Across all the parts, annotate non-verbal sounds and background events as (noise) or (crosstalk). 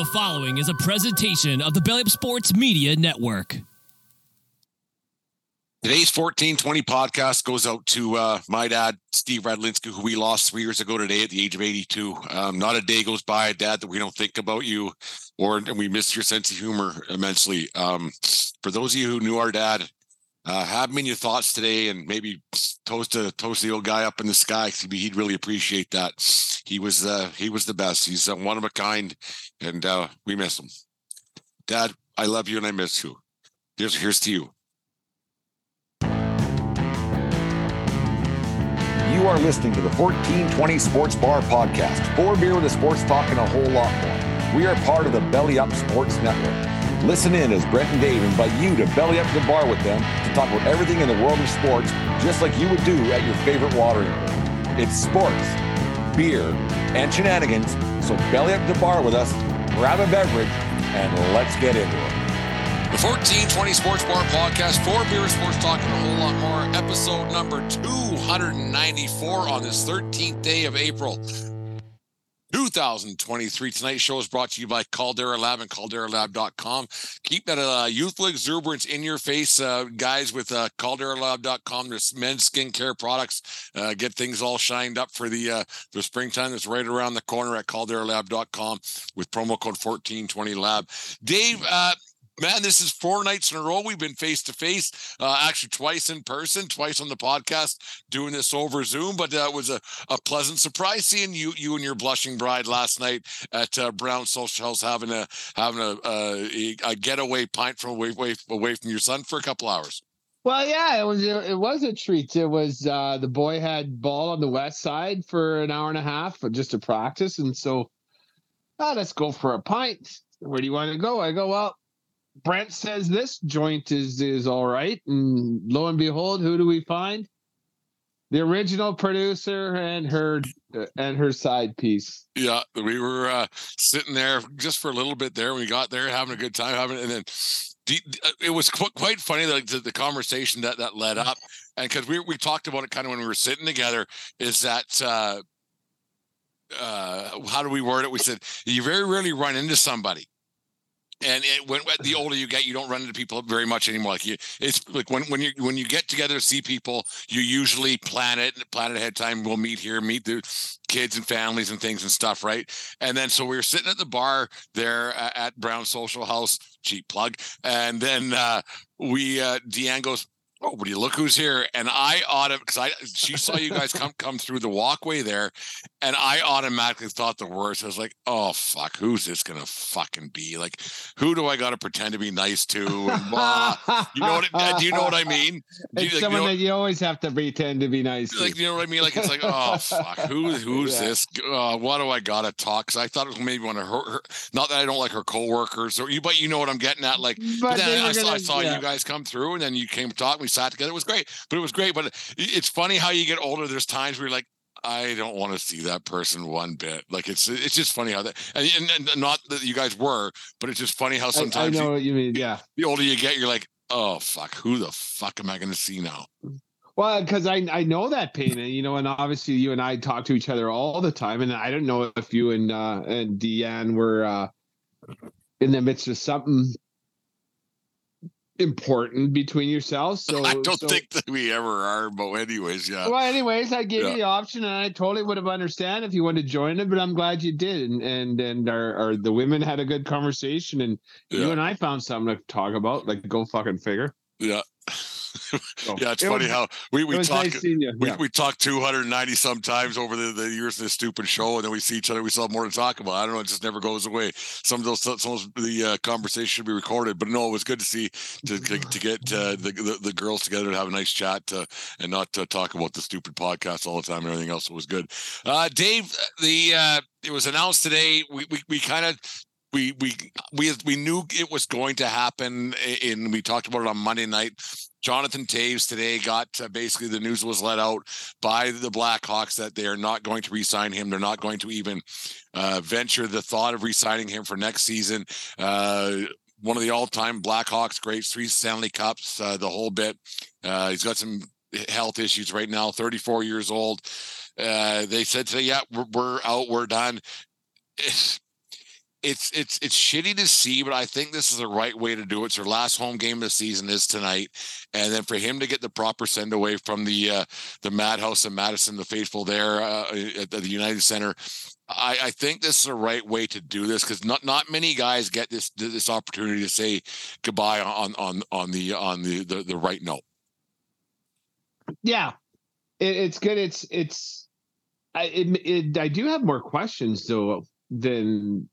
The following is a presentation of the Belly Up Sports Media Network. Today's 1420 podcast goes out to uh, my dad, Steve Radlinsky, who we lost three years ago today at the age of 82. Um, not a day goes by, Dad, that we don't think about you or we miss your sense of humor immensely. Um, for those of you who knew our dad, uh, have him in your thoughts today and maybe toast a toast the old guy up in the sky. He'd really appreciate that. He was uh, he was the best. He's uh, one of a kind, and uh, we miss him. Dad, I love you and I miss you. Here's here's to you. You are listening to the 1420 Sports Bar Podcast. Four beer with a sports talk and a whole lot more. We are part of the Belly Up Sports Network. Listen in as Brent and Dave invite you to belly up to the bar with them to talk about everything in the world of sports, just like you would do at your favorite watering hole. It's sports, beer, and shenanigans. So belly up to the bar with us, grab a beverage, and let's get into it. The 1420 Sports Bar Podcast, for beer sports talk and a whole lot more. Episode number 294 on this 13th day of April. 2023. Tonight's show is brought to you by Caldera Lab and calderalab.com. Keep that uh, youthful exuberance in your face, uh, guys, with uh, calderalab.com. There's men's skincare products. Uh, get things all shined up for the uh, the springtime. It's right around the corner at calderalab.com with promo code 1420lab. Dave, uh, man, this is four nights in a row. We've been face to face, actually twice in person, twice on the podcast, doing this over Zoom. But uh, was a, a pleasant surprise seeing you, you and your blushing bride last night at uh, Brown Social House having a having a, a, a getaway pint from away, away away from your son for a couple hours. Well, yeah, it was it was a treat. It was uh, the boy had ball on the west side for an hour and a half just to practice, and so oh, let's go for a pint. Where do you want to go? I go well. Brent says this joint is is all right, and lo and behold, who do we find? The original producer and her uh, and her side piece. Yeah, we were uh, sitting there just for a little bit there. We got there having a good time, having, and then it was quite funny like the, the conversation that that led up, and because we we talked about it kind of when we were sitting together, is that. uh uh how do we word it we said you very rarely run into somebody and it, when the older you get, you don't run into people very much anymore. Like you, it's like when when you when you get together to see people, you usually plan it, plan it ahead of time. We'll meet here, meet the kids and families and things and stuff, right? And then so we were sitting at the bar there at Brown Social House, cheap plug, and then uh, we uh, Deanne goes, oh, would you look who's here? And I ought because I she saw you guys come come through the walkway there, and I automatically thought the worst. I was like, oh fuck, who's this gonna fucking be? Like, who do I gotta pretend to be nice to? And, uh, you know what? Do you know what I mean? Do it's you, like, someone you know, that you always have to pretend to be nice. To like to. you know what I mean? Like it's like, oh fuck, who (laughs) who's Yeah. this? Uh, what do I gotta talk? Because I thought it was maybe one of her, her. Not that I don't like her coworkers, or you, but you know what I'm getting at. Like, but, But then were I saw, I saw yeah. you guys come through, and then you came to talk. Sat together. It was great, but it was great. But it's funny how you get older. There's times where you're like. I don't want to see that person one bit. Like it's it's just funny how that and, and, and not that you guys were, but it's just funny how I, I know you- what you mean. Yeah. the older you get, you're like, oh fuck, who the fuck am I going to see now? Well, because I I know that pain, and you know, and obviously you and I talk to each other all the time, and I don't know if you and uh, and Deanne were uh, in the midst of something important between yourselves. So I don't so- think that we ever are, but anyways, yeah. Well, anyways, I gave Yeah. you the option, and I totally would have understand if you wanted to join it, but I'm glad you did, and and and our, our the women had a good conversation, and you and I found something to talk about. Like, go fucking figure. Yeah. So, yeah, it's it funny was- how we, we talk nice we, Yeah. we talk 290 sometimes over the, the years of this stupid show and then we see each other we still have more to talk about. I don't know it just never goes away. Some of those some of the uh, conversation should be recorded but no it was good to see to, to, to get uh, the, the the girls together and have a nice chat uh, and not talk about the stupid podcast all the time and everything else. It was good. Uh dave the uh it was announced today we we, we kind of we we we we knew it was going to happen and we talked about it on monday night Jonathan Toews today got uh, basically the news was let out by the Blackhawks that they are not going to re-sign him. They're not going to even uh, venture the thought of re-signing him for next season. Uh, one of the all-time Blackhawks greats, three Stanley Cups, uh, the whole bit. Uh, he's got some health issues right now. 34 years old. Uh, they said today, yeah, we're, we're out, we're done. (laughs) it's it's it's shitty to see, but I think this is the right way to do it. So last home game of the season is tonight, and then for him to get the proper send away from the uh, the Madhouse and Madison, the faithful there uh, at the United Center. I, I think this is the right way to do this because not not many guys get this this opportunity to say goodbye on on on the on the the, the right note. Yeah, it, it's good. It's it's I it, it, I do have more questions though than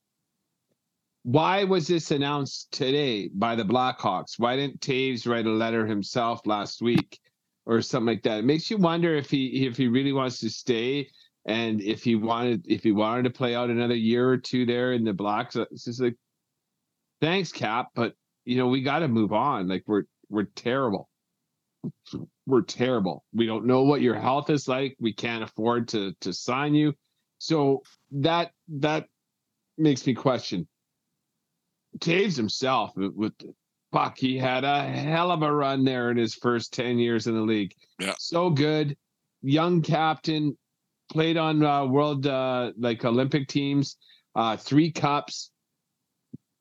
why was this announced today by the Blackhawks? Why didn't Toews write a letter himself last week or something like that? It makes you wonder if he if he really wants to stay and if he wanted if he wanted to play out another year or two there in the Blacks. Uh, it's just like thanks, Cap, but you know we got to move on. Like we're we're terrible. We're terrible. We don't know what your health is like. We can't afford to to sign you. So that that makes me question Toews himself with fuck, he had a hell of a run there in his first 10 years in the league. Yeah. So good. Young captain, played on uh, world uh, like Olympic teams, uh, three cups.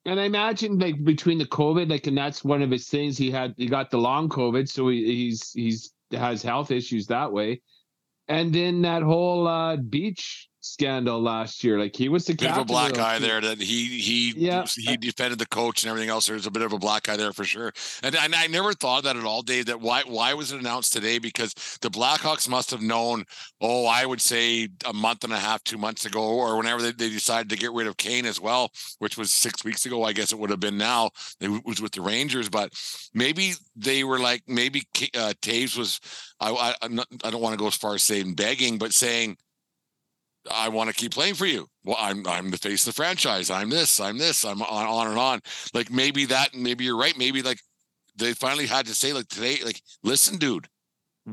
And I imagine like between the COVID, like, and that's one of his things. He had he got the long COVID, so he, he's he's has health issues that way. And then that whole uh, Beach scandal last year. Like he was the bit of a black eye there that he he Yeah. he defended the coach and everything else. There's a bit of a black eye there for sure. And, and I never thought of that at all, Dave. That why why was it announced today? Because the Blackhawks must have known. Oh, I would say a month and a half, two months ago, or whenever they, they decided to get rid of Kane as well, which was six weeks ago. I guess it would have been now. It was with the Rangers, but maybe they were like maybe uh, Toews was. I I, not, I don't want to go as far as saying begging, but saying. I want to keep playing for you. Well, I'm I'm the face of the franchise. I'm this. I'm this. I'm on on and on. Like maybe that. Maybe you're right. Maybe like they finally had to say like today. Like listen, dude,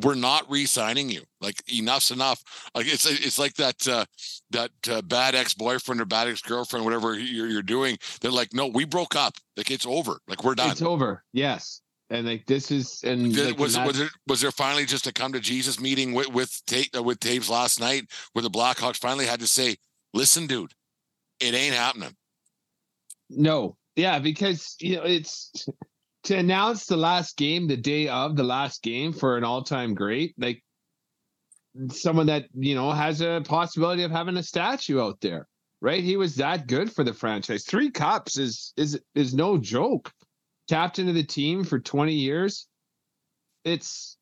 we're not re-signing you. Like enough's enough. Like it's it's like that uh, that uh, bad ex boyfriend or bad ex girlfriend, whatever you're you're doing. They're like, no, we broke up. Like it's over. Like we're done. It's over. Yes. And like this is and Did- like, was and was there was there finally just a come to Jesus meeting with with Ta- uh, with Toews last night where the Blackhawks finally had to say, "Listen, dude, it ain't happening." no. Yeah, because you know it's to announce the last game the day of the last game for an all-time great, like someone that, you know, has a possibility of having a statue out there. Right? He was that good for the franchise. 3 cups is is is no joke. Captain of the team for 20 years. It's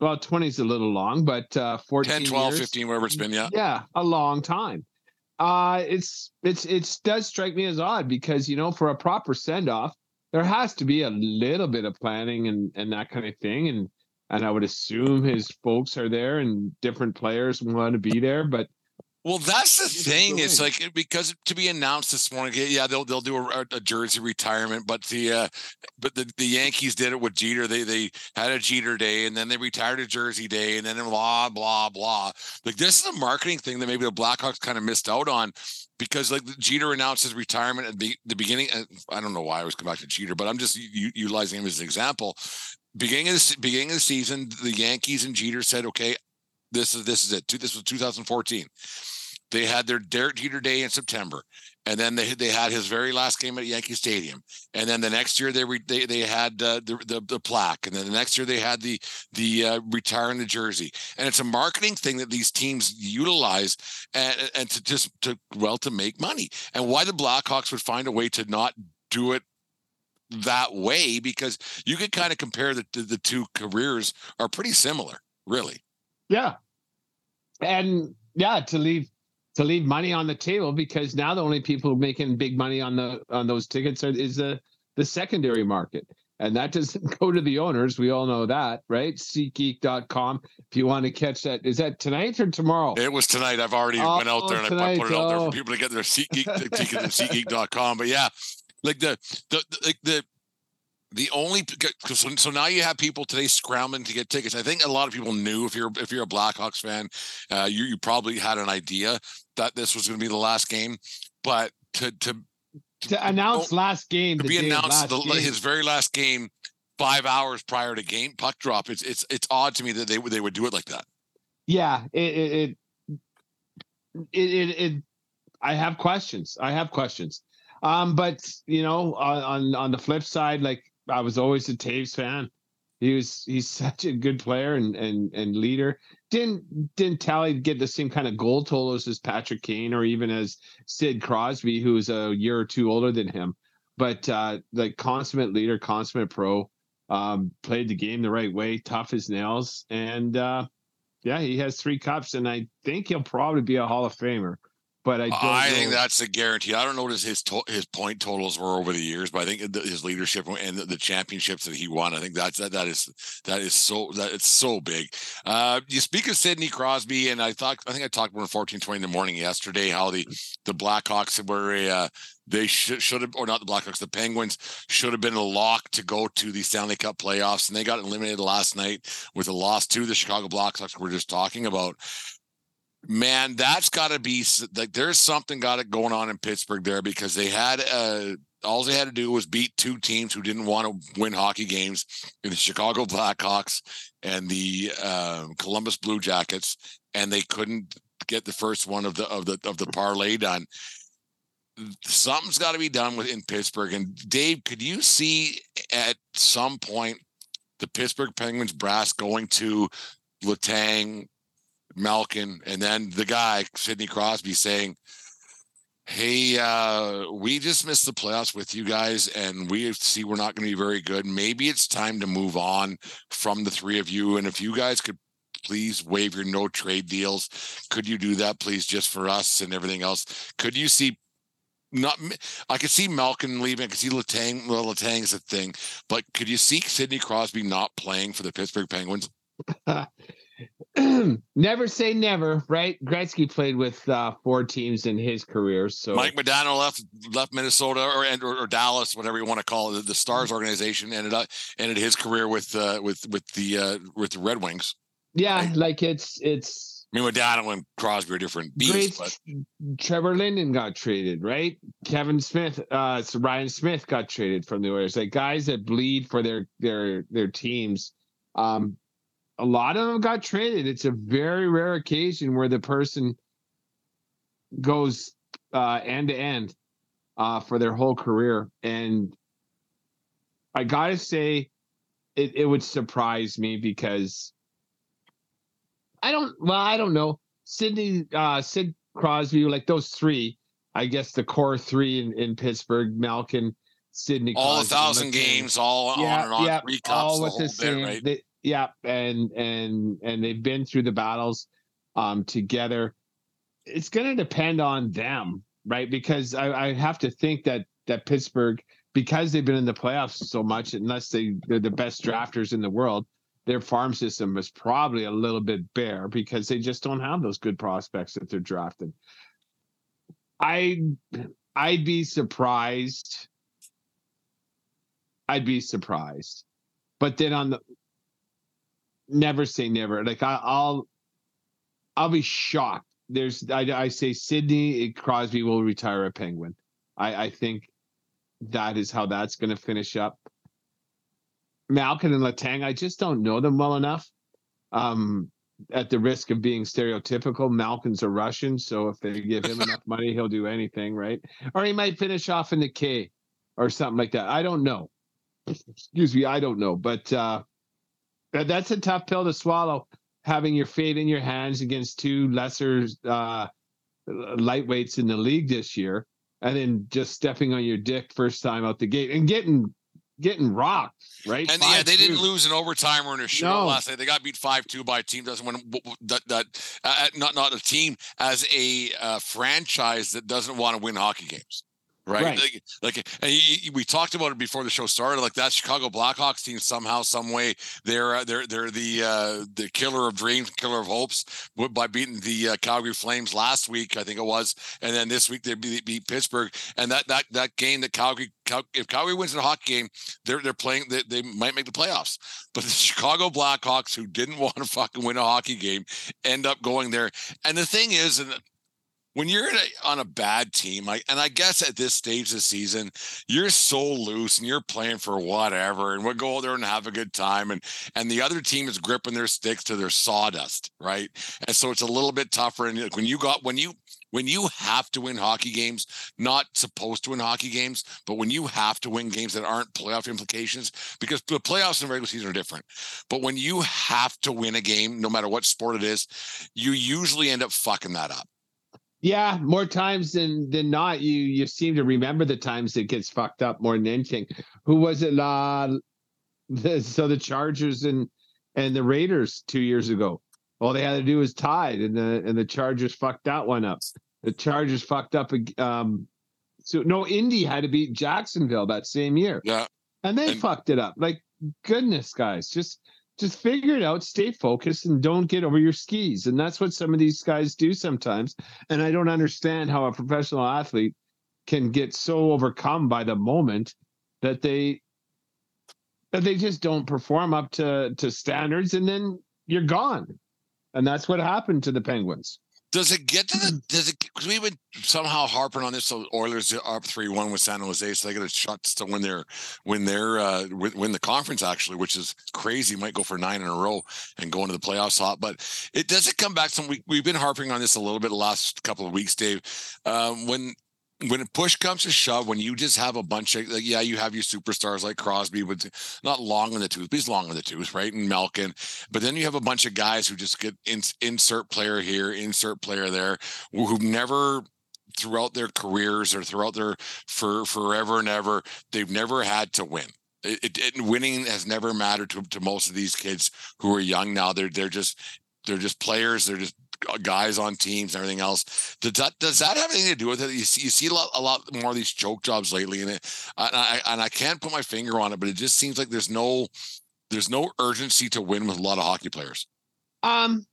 well, 20 is a little long, but uh 14 10, 12, years. 15, whatever it's been. Yeah. yeah a long time uh it's it's it does strike me as odd because you know for a proper send-off there has to be a little bit of planning and and that kind of thing and and i would assume his folks are there and different players want to be there but Well, that's the thing. It's like because to be announced this morning, yeah, they'll they'll do a, a jersey retirement, but the uh, but the, the Yankees did it with Jeter. They they had a Jeter day, and then they retired a Jersey day, and then blah blah blah. Like this is a marketing thing that maybe the Blackhawks kind of missed out on because like Jeter announced his retirement at the, the beginning. I don't know why I was coming back to Jeter, but I'm just u- utilizing him as an example. Beginning of the beginning of the season, the Yankees and Jeter said, "Okay, this is this is it. This was 2014." They had their Derek Jeter Day in September, and then they they had his very last game at Yankee Stadium, and then the next year they re, they they had uh, the, the the plaque, and then the next year they had the the uh, retiring the jersey, and it's a marketing thing that these teams utilize, and and to just to well to make money, and why the Blackhawks would find a way to not do it that way because you could kind of compare the the, the two careers are pretty similar, really. yeah and yeah to leave to leave money on the table because now the only people making big money on the on those tickets are, is the the secondary market and that doesn't (laughs) go to the owners we all know that right SeatGeek.com if you want to catch that is that tonight or tomorrow It was tonight. I've already Oh, went out there and I put it out there oh. for people to get their SeatGeek ticket at (laughs) SeatGeek.com. But yeah, like the the the like the the only because so, so now you have people today scrambling to get tickets. I think a lot of people knew if you're if you're a Blackhawks fan, uh, you you probably had an idea that this was going to be the last game, but to to to announce last game to the be announced the, his very last game five hours prior to game puck drop. It's it's it's odd to me that they would they would do it like that. yeah it it it it, it, it I have questions. I have questions. Um, but you know, on, on on the flip side, like I was always a Toews fan. He was he's (laughs) such a good player and and and leader. Didn't didn't tally get the same kind of goal totals as Patrick Kane or even as Sid Crosby, who's a year or two older than him. But uh like consummate leader, consummate pro, um, played the game the right way, tough as nails, and uh yeah, he has three cups, and I think he'll probably be a Hall of Famer but I I know. think that's a guarantee. I don't know what his his, to- his point totals were over the years, but I think his leadership and the, the, championships that he won, I think that's that that is that is so that it's so big. Uh, you speak of Sidney Crosby, and I thought I think I talked about fourteen twenty in the morning yesterday how the the Blackhawks were a uh, they should should have or not the Blackhawks, the Penguins should have been a lock to go to the Stanley Cup playoffs, and they got eliminated last night with a loss to the Chicago Blackhawks. We're just talking about man, that's got to be like there's something got it going on in Pittsburgh there because they had uh all they had to do was beat two teams who didn't want to win hockey games in the Chicago Blackhawks and the uh, Columbus Blue Jackets, and they couldn't get the first one of the of the of the parlay done. Something's got to be done within Pittsburgh. And Dave, could you see at some point the Pittsburgh Penguins brass going to Letang, Malkin, and then the guy, Sidney Crosby, saying, Hey, uh, we just missed the playoffs with you guys, and we see we're not going to be very good. Maybe it's time to move on from the three of you. And if you guys could please waive your no trade deals, could you do that, please, just for us and everything else? Could you see not I could see Malkin leaving. I could see Letang. Well, is a thing, but could you see Sidney Crosby not playing for the Pittsburgh Penguins? (laughs) (clears throat) never say never, right? Gretzky played with uh, four teams in his career. So Mike Modano left left Minnesota or, or, or Dallas, whatever you want to call it. The Stars organization ended up ended his career with uh, with with the uh, with the Red Wings. Yeah, right? like it's it's. I mean, Modano and Crosby are different beasts. But... Trevor Linden got traded, right? Kevin Smith, uh, Ryan Smyth got traded from the Oilers. Like guys that bleed for their their their teams. Um, a lot of them got traded. It's a very rare occasion where the person goes uh, end to end uh, for their whole career. And I gotta say, it, it would surprise me because I don't. Well, I don't know. Sidney, uh, Sid Crosby, like those three. I guess the core three in, in Pittsburgh, Malkin, Sidney. All Crosby, a thousand games, all yeah, on and on, yeah, all the with the bit, same. right? They, yeah, and and and they've been through the battles um together. It's going to depend on them, right? Because I, I have to think that that Pittsburgh, because they've been in the playoffs so much, unless they they're the best drafters in the world, their farm system is probably a little bit bare because they just don't have those good prospects that they're drafting. I I'd be surprised. I'd be surprised. But then on the never say never. Like I, will I'll be shocked. There's I, I say Sidney Crosby will retire a Penguin. I, I think that is how that's going to finish up. Malkin and Letang, I just don't know them well enough. Um, at the risk of being stereotypical, Malkin's a Russian, so if they give him enough (laughs) money, he'll do anything, right? Or he might finish off in the K or something like that. I don't know. Excuse me, I don't know, but uh, that's a tough pill to swallow. Having your fate in your hands against two lesser uh, lightweights in the league this year, and then just stepping on your dick first time out the gate and getting getting rocked, right? And yeah, they did didn't lose in overtime or in a shootout No. last night. They got beat five two by a team doesn't win that that uh, not not a team as a uh, franchise that doesn't want to win hockey games. Right, Right. like, like y- we talked about it before the show started. Like that Chicago Blackhawks team, somehow, some way, they're uh, they're they're the uh, the killer of dreams, killer of hopes, by beating the uh, Calgary Flames last week, I think it was, and then this week they beat, beat Pittsburgh. And that that that game that Calgary, Cal- if Calgary wins the hockey game, they're they're playing. They, they might make the playoffs. But the (laughs) Chicago Blackhawks, who didn't (laughs) want to fucking win a hockey game, end up going there. And the thing is, and when you're a, on a bad team, I, and I guess at this stage of the season, you're so loose and you're playing for whatever, and we'll go there and have a good time, and and the other team is gripping their sticks to their sawdust, right? And so it's a little bit tougher. And when you got when you when you have to win hockey games, not supposed to win hockey games, but when you have to win games that aren't playoff implications, because the playoffs and regular season are different. But when you have to win a game, no matter what sport it is, you usually end up fucking that up. Yeah, more times than than not, you you seem to remember the times it gets fucked up more than anything. Who was it? Uh, the, so the Chargers and and the Raiders two years ago. All they had to do was tied, and the and the Chargers fucked that one up. The Chargers fucked up. Um, so no, Indy had to beat Jacksonville that same year. Yeah, and they and, fucked it up. Like goodness, guys, just just figure it out, stay focused, and don't get over your skis. And that's what some of these guys do sometimes. And I don't understand how a professional athlete can get so overcome by the moment that they that they just don't perform up to to standards, and then you're gone. And that's what happened to the Penguins. Does it get to the? Does it? Because we've been somehow harping on this. So Oilers are up three one with San Jose, so they got a shot to win their win their uh, win the conference actually, which is crazy. Might go for nine in a row and go into the playoffs hot. But it does it come back. Some we we've been harping on this a little bit the last couple of weeks, Dave. Um, when when push comes to shove, when you just have a bunch of like, yeah, you have your superstars like Crosby, but not long in the tooth, he's long in the tooth, right? And Malkin, but then you have a bunch of guys who just get in, insert player here, insert player there, who've never throughout their careers or throughout their for forever and ever, they've never had to win. It, it, it, winning has never mattered to, to most of these kids who are young now. They're they're just they're just players. They're just guys on teams and everything else. Does that does that have anything to do with it? You see, you see a lot, a lot more of these choke jobs lately, and it, and I and I can't put my finger on it, but it just seems like there's no there's no urgency to win with a lot of hockey players. Um,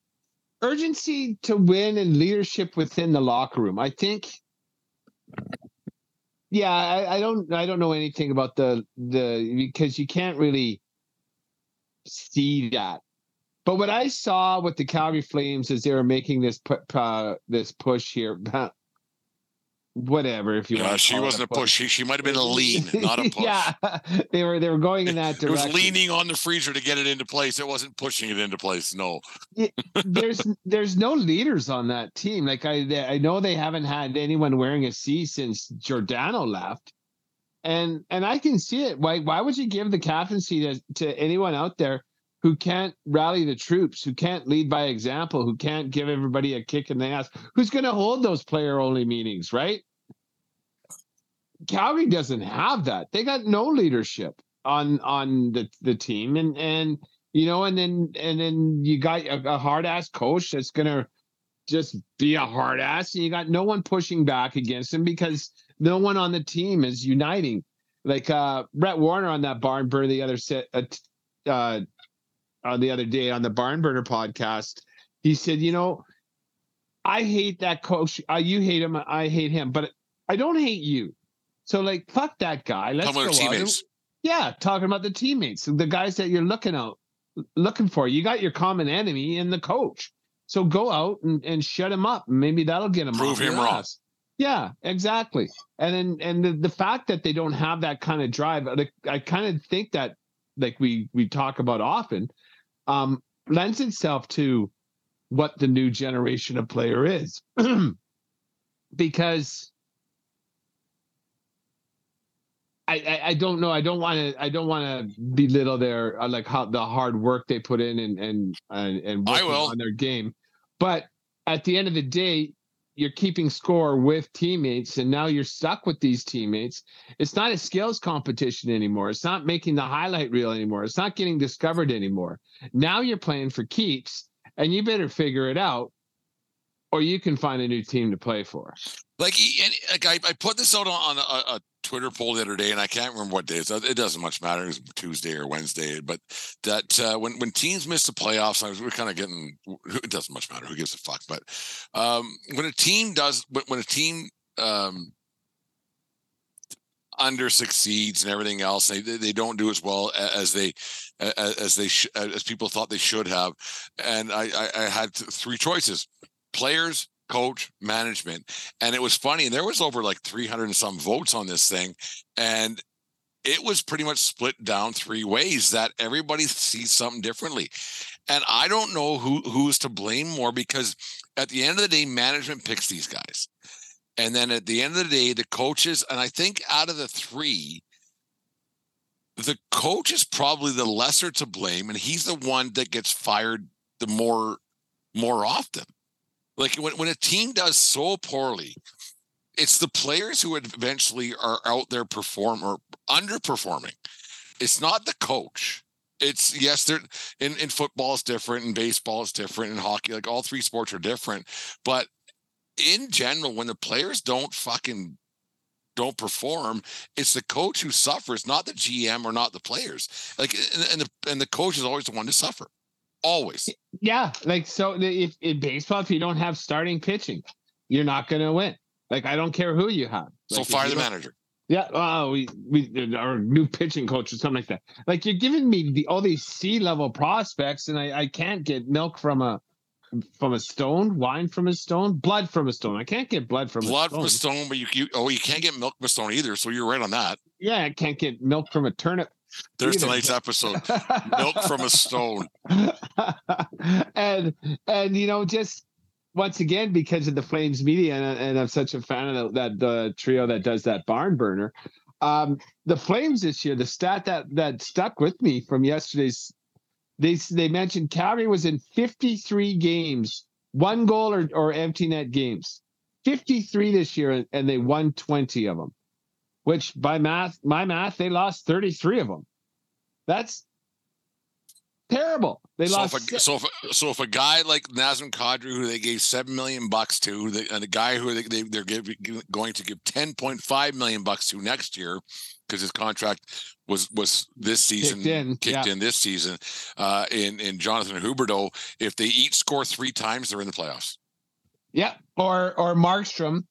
urgency to win and leadership within the locker room. I think. Yeah, I, I don't I don't know anything about the the because you can't really see that but what I saw with the Calgary Flames is they were making this uh, this push here, whatever. If you yeah, she wasn't a push. push. She, she might have been a (laughs) lean, not a push. yeah, (laughs) they were they were going in that direction. It was leaning on the freezer to get it into place. It wasn't pushing it into place. No. there's there's no leaders on that team. Like I I know they haven't had anyone wearing a C since Giordano left. And and I can see it. Why why would you give the captaincy to, to anyone out there who can't rally the troops, who can't lead by example, who can't give everybody a kick in the ass, who's going to hold those player only meetings, right? Calgary doesn't have that. They got no leadership on on the the team, and and you know, and then and then you got a, a hard ass coach that's going to just be a hard ass, and you got no one pushing back against him because no one on the team is uniting. Like uh Brett Warner on that barn burner the other set uh, uh uh, the other day on the Barn Burner podcast. He said, "You know, I hate that coach. Uh, you hate him. I hate him, but I don't hate you. So like, fuck that guy. Let's go teammates. Yeah, talking about the teammates, the guys that you're looking out, looking for. You got your common enemy in the coach. So go out and, and shut him up. Maybe that'll get him. Prove him wrong. Yeah, exactly. And then and the, the fact that they don't have that kind of drive, like, I kind of think that like we we talk about often um, lends itself to what the new generation of player is. (clears throat) because I, I, I, don't know. I don't want to. I don't want to belittle their uh, like how the hard work they put in and and and, and working on their game. But at the end of the day, you're keeping score with teammates and now you're stuck with these teammates it's not a skills competition anymore. It's not making the highlight reel anymore. It's not getting discovered anymore. Now you're playing for keeps and you better figure it out or you can find a new team to play for like, like I, I put this out on a, a Twitter poll the other day, and I can't remember what day. So it doesn't much matter. It was Tuesday or Wednesday. But that uh, when when teams miss the playoffs, I was we're kind of getting. It doesn't much matter. Who gives a fuck? But um, when a team does, when a team um, under succeeds and everything else, they they don't do as well as they as they as people thought they should have. And I I, I had three choices: players, coach, management. And it was funny. and There was over like 300 and some votes on this thing. And it was pretty much split down three ways that everybody sees something differently. And I don't know who who's to blame more because at the end of the day, management picks these guys. And then at the end of the day, the coaches, and I think out of the three, the coach is probably the lesser to blame, and he's the one that gets fired the more more often. Like when, when a team does so poorly, it's the players who eventually are out there perform or underperforming. It's not the coach. It's yes, they're in, in football is different, in baseball is different, in hockey, like all three sports are different. But in general, when the players don't fucking don't perform, it's the coach who suffers, not the GM or not the players. Like and, and the and the coach is always the one to suffer. Always. Yeah, like so if in baseball, if you don't have starting pitching, you're not going to win. Like I don't care who you have. So Like, if fire the manager. Yeah, oh, we we our new pitching coach or something like that. Like you're giving me the all these C level prospects, and I I can't get milk from a from a stone, wine from a stone, blood from a stone. I can't get blood from Blood a from stone. a stone, but you, you oh you can't get milk from a stone either. So you're right on that. Yeah, I can't get milk from a turnip. There's tonight's (laughs) episode. Milk from a stone. (laughs) and and you know just once again because of the flames media and, and i'm such a fan of that, that the trio that does that barn burner um the flames this year the stat that that stuck with me from yesterday's they they mentioned calgary was in 53 games one goal or, or empty net games 53 this year and they won 20 of them which by math my math they lost 33 of them that's terrible they so lost if, a, so if so if a guy like Nazem Kadri, who they gave seven million bucks to, they, and a guy who they, they they're giving, going to give ten point five million bucks to next year, because his contract was was this season Kicked in, kicked yeah. in this season. Uh, in in Jonathan Huberdeau, if they each score three times, they're in the playoffs. Yeah, or or Markstrom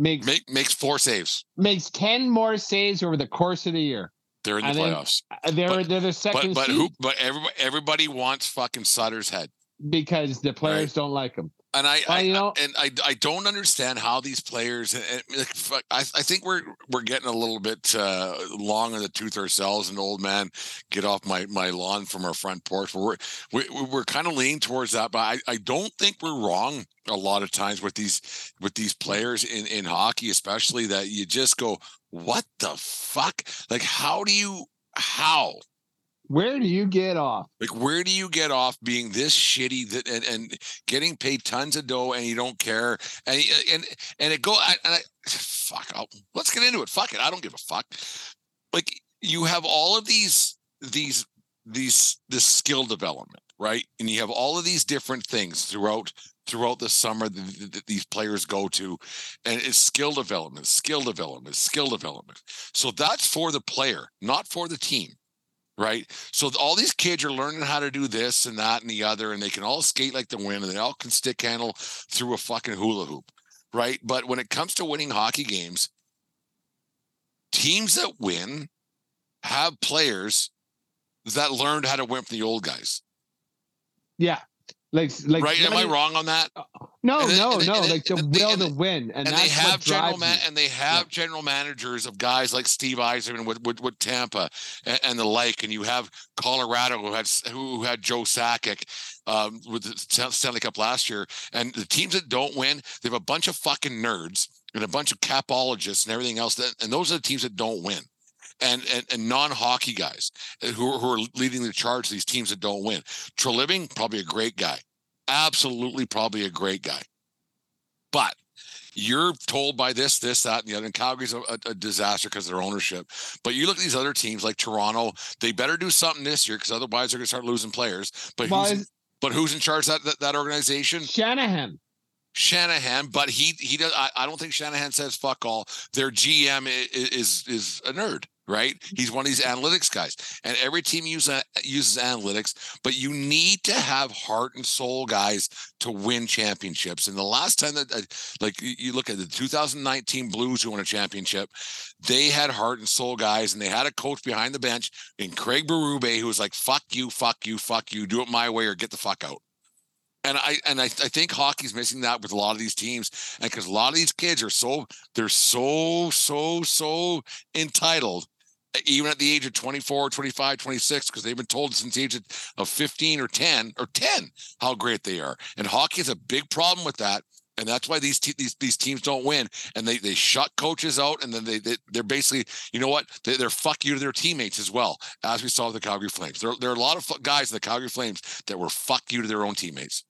makes Make, makes four saves. makes ten more saves over the course of the year. They're in the then playoffs. Uh, They're But- they're the But second but seed who? But everybody everybody wants fucking Sutter's head. because the players don't like him. And I, Well, I you know- and I, I don't understand how these players. Like, I, I think we're we're getting a little bit uh, long in the tooth ourselves. And old man, get off my my lawn from our front porch. We're we, we're kind of leaning towards that, but I, I don't think we're wrong a lot of times with these with these players in in hockey, especially that you just go, what the fuck? Like, how do you how? Where do you get off? Like, where do you get off being this shitty that and, and getting paid tons of dough and you don't care and uh, and and it go and I fuck I'll, let's get into it. Fuck it, I don't give a fuck. Like you have all of these these these this skill development, right? And you have all of these different things throughout throughout the summer that these players go to, and it's skill development, skill development, skill development. So that's for the player, not for the team right? So all these kids are learning how to do this and that and the other, and they can all skate like the wind, and they all can stick handle through a fucking hula hoop, right? But when it comes to winning hockey games, teams that win have players that learned how to win from the old guys, Yeah, like like right? Am I wrong on that? No, then- no, and no. and like the and will to win, and, they have general man, and they have general managers of guys like Steve Yzerman with with, with Tampa and, and the like, and you have Colorado who had who had Joe Sakic um, with the Stanley Cup last year, and the teams that don't win, they have a bunch of fucking nerds and a bunch of capologists and everything else, that, and those are the teams that don't win. And, and, and non-hockey guys uh, who, are- who are leading the charge these teams that don't win. Treliving, probably a great guy. Absolutely, probably a great guy. But you're told by this, this, that, and the other. And Calgary's a, a, disaster because of their ownership. But you look at these other teams like Toronto, they better do something this year because otherwise they're going to start losing players. But Well, who's, but who's in charge of that, that, that organization? Shanahan. Shanahan, but he he does. I, I don't think Shanahan says fuck all. Their GM i- i- is is a nerd, right? He's one of these analytics guys, and every team uses uses analytics. But you need to have heart and soul guys to win championships. And the last time that, uh, like you- you look at the 2019 Blues who won a championship, they had heart and soul guys, and they had a coach behind the bench in Craig Berube who was like, "Fuck you, fuck you, fuck you, do it my way or get the fuck out." And I and I, I think hockey's missing that with a lot of these teams, and because a lot of these kids are so they're so so so entitled even at the age of 24, 25, 26, because they've been told since the age of 15 or 10 or 10 how great they are. And hockey is a big problem with that. And that's why these te- these these teams don't win, and they they shut coaches out, and then they, they they're basically, you know what, they, they're fuck you to their teammates as well, as we saw with the Calgary Flames. There there are a lot of guys in the Calgary Flames that were fuck you to their own teammates.